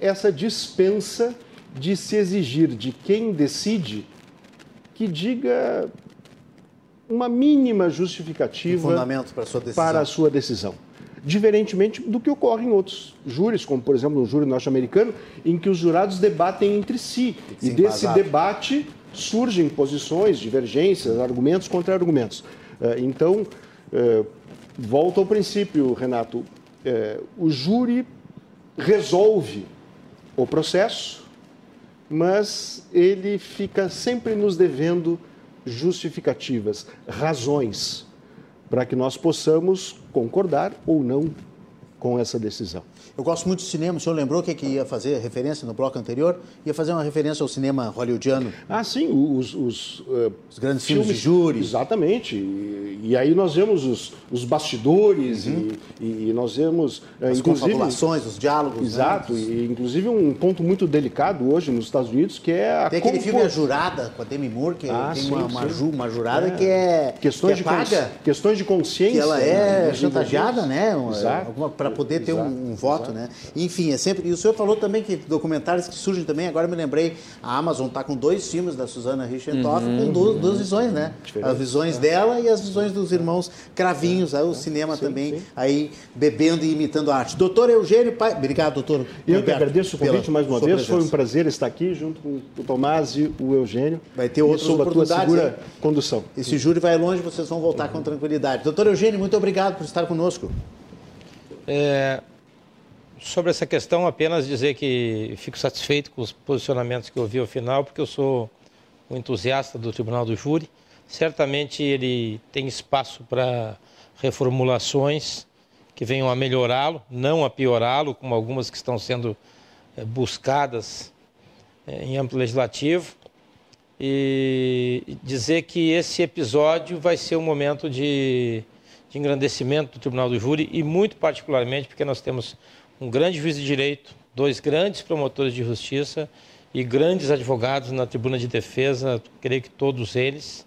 essa dispensa de se exigir de quem decide que diga uma mínima justificativa um fundamento para a sua decisão. Para a sua decisão. Diferentemente do que ocorre em outros júris, como por exemplo no júri norte-americano, em que os jurados debatem entre si. E desse debate surgem posições, divergências, argumentos contra argumentos. Eh, então, eh, volto ao princípio, Renato. Eh, o júri resolve o processo, mas ele fica sempre nos devendo justificativas, razões, para que nós possamos concordar ou não com essa decisão. Eu gosto muito de cinema. O senhor lembrou o que, que ia fazer referência no bloco anterior? Ia fazer uma referência ao cinema hollywoodiano. Ah, sim, os, os, uh, os grandes filmes, filmes, de júri. Exatamente. E, e, aí nós vemos os, os bastidores uhum. e, e, nós vemos. Uh, As confabulações, os diálogos. Né? Exato. Né? E inclusive um ponto muito delicado hoje nos Estados Unidos que é a. Tem aquele filme A Jurada com a Demi Moore, que ah, tem sim, uma, uma, ju, uma, jurada é. que é. Questões, que é de paga, questões de consciência. Que ela é né? chantageada, né? Para poder ter um, um voto, Né? Enfim, é sempre. E o senhor falou também que documentários que surgem também, agora me lembrei, a Amazon está com dois filmes da Susana Richentoff uhum, com duas, duas, visões, né? Diferente. As visões é. dela e as visões dos irmãos Cravinhos, é. aí o cinema sim, também, sim. aí bebendo e imitando a arte. Doutor Eugênio Pai. Obrigado, doutor. Eu que agradeço o convite mais uma vez. Presença. Foi um prazer estar aqui junto com o Tomás e o Eugênio. Vai ter outras sob a tua segura condução. Esse júri vai longe, vocês vão voltar uhum. com tranquilidade. Doutor Eugênio, muito obrigado por estar conosco. É, sobre essa questão, apenas dizer que fico satisfeito com os posicionamentos que eu vi ao final, porque eu sou um entusiasta do Tribunal do Júri. Certamente ele tem espaço para reformulações que venham a melhorá-lo, não a piorá-lo, como algumas que estão sendo é, buscadas é, em âmbito legislativo. E dizer que esse episódio vai ser um momento de, de engrandecimento do Tribunal do Júri e muito particularmente porque nós temos um grande juiz de direito, dois grandes promotores de justiça e grandes advogados na tribuna de defesa, creio que todos eles.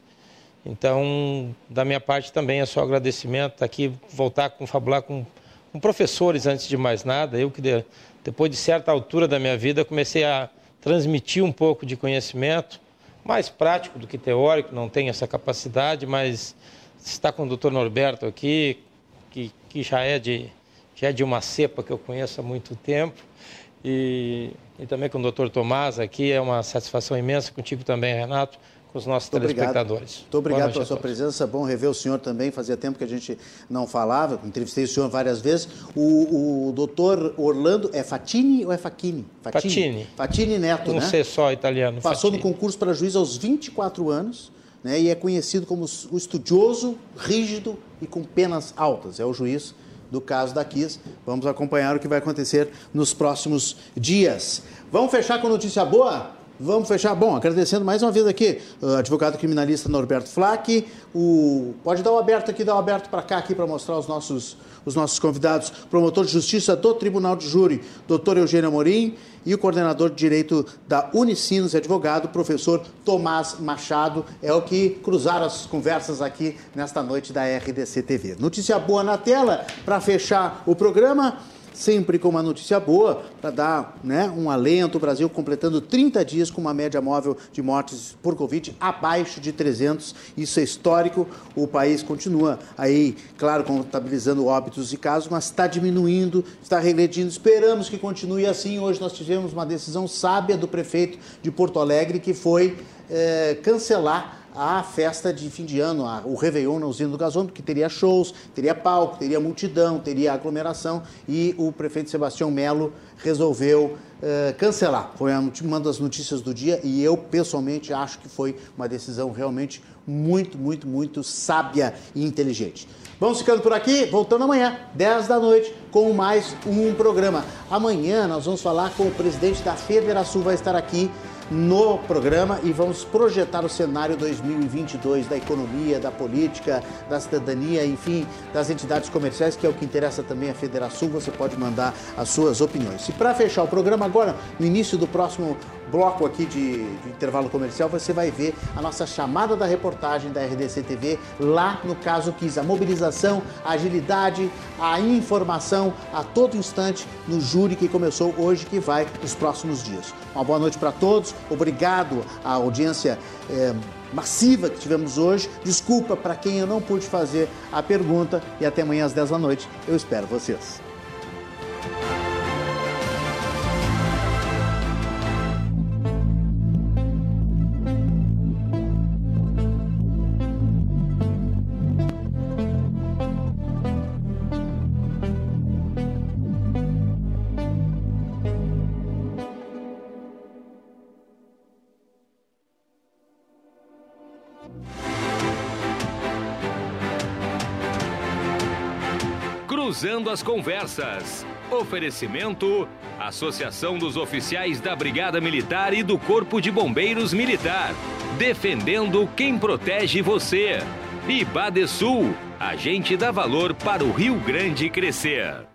Então, da minha parte também é só agradecimento aqui, voltar a confabular com, com professores antes de mais nada. Eu que de, depois de certa altura da minha vida comecei a transmitir um pouco de conhecimento, mais prático do que teórico, não tenho essa capacidade, mas está com o doutor Norberto aqui, que, que já é de que é de uma cepa que eu conheço há muito tempo. E, e também com o doutor Tomás aqui, é uma satisfação imensa contigo também, Renato, com os nossos muito telespectadores. Muito obrigado pela sua presença, bom rever o senhor também, fazia tempo que a gente não falava, entrevistei o senhor várias vezes. O, o doutor Orlando, é Fatini ou é Facchini? Fatini. Fatini Neto, um né? Não sei só italiano. Passou Fatini. no concurso para juiz aos 24 anos, né, e é conhecido como o estudioso, rígido e com penas altas. É o juiz do caso da Kiss. Vamos acompanhar o que vai acontecer nos próximos dias. Vamos fechar com notícia boa? Vamos fechar. Bom, agradecendo mais uma vez aqui o advogado criminalista Norberto Flack. O... Pode dar o aberto aqui, dar o aberto para cá aqui para mostrar os nossos, os nossos convidados. Promotor de Justiça do Tribunal de Júri, doutor Eugênio Amorim. E o coordenador de Direito da Unicinos, advogado, professor Tomás Machado. É o que cruzaram as conversas aqui nesta noite da RDC TV. Notícia boa na tela para fechar o programa sempre com uma notícia boa para dar né, um alento. O Brasil completando 30 dias com uma média móvel de mortes por Covid abaixo de 300. Isso é histórico. O país continua aí, claro, contabilizando óbitos e casos, mas está diminuindo, está regredindo. Esperamos que continue assim. Hoje nós tivemos uma decisão sábia do prefeito de Porto Alegre que foi é, cancelar a festa de fim de ano, a, o Réveillon na usina do gasômetro, que teria shows, teria palco, teria multidão, teria aglomeração, e o prefeito Sebastião Melo resolveu uh, cancelar. Foi uma das notícias do dia e eu, pessoalmente, acho que foi uma decisão realmente muito, muito, muito sábia e inteligente. Vamos ficando por aqui, voltando amanhã, 10 da noite, com mais um programa. Amanhã nós vamos falar com o presidente da Federação, vai estar aqui no programa e vamos projetar o cenário 2022 da economia, da política, da cidadania, enfim, das entidades comerciais, que é o que interessa também a Federação. Você pode mandar as suas opiniões. E para fechar o programa agora, no início do próximo bloco aqui de, de, intervalo comercial, você vai ver a nossa chamada da reportagem da RDC TV lá no caso quis a mobilização, a agilidade, a informação a todo instante no júri que começou hoje que vai nos próximos dias. Uma boa noite para todos, obrigado à audiência é, massiva que tivemos hoje. Desculpa para quem eu não pude fazer a pergunta e até amanhã às 10 da noite. Eu espero vocês. Cruzando as Conversas. Oferecimento: Associação dos Oficiais da Brigada Militar e do Corpo de Bombeiros Militar. Defendendo quem protege você. E Badesul, agente dá valor para o Rio Grande crescer.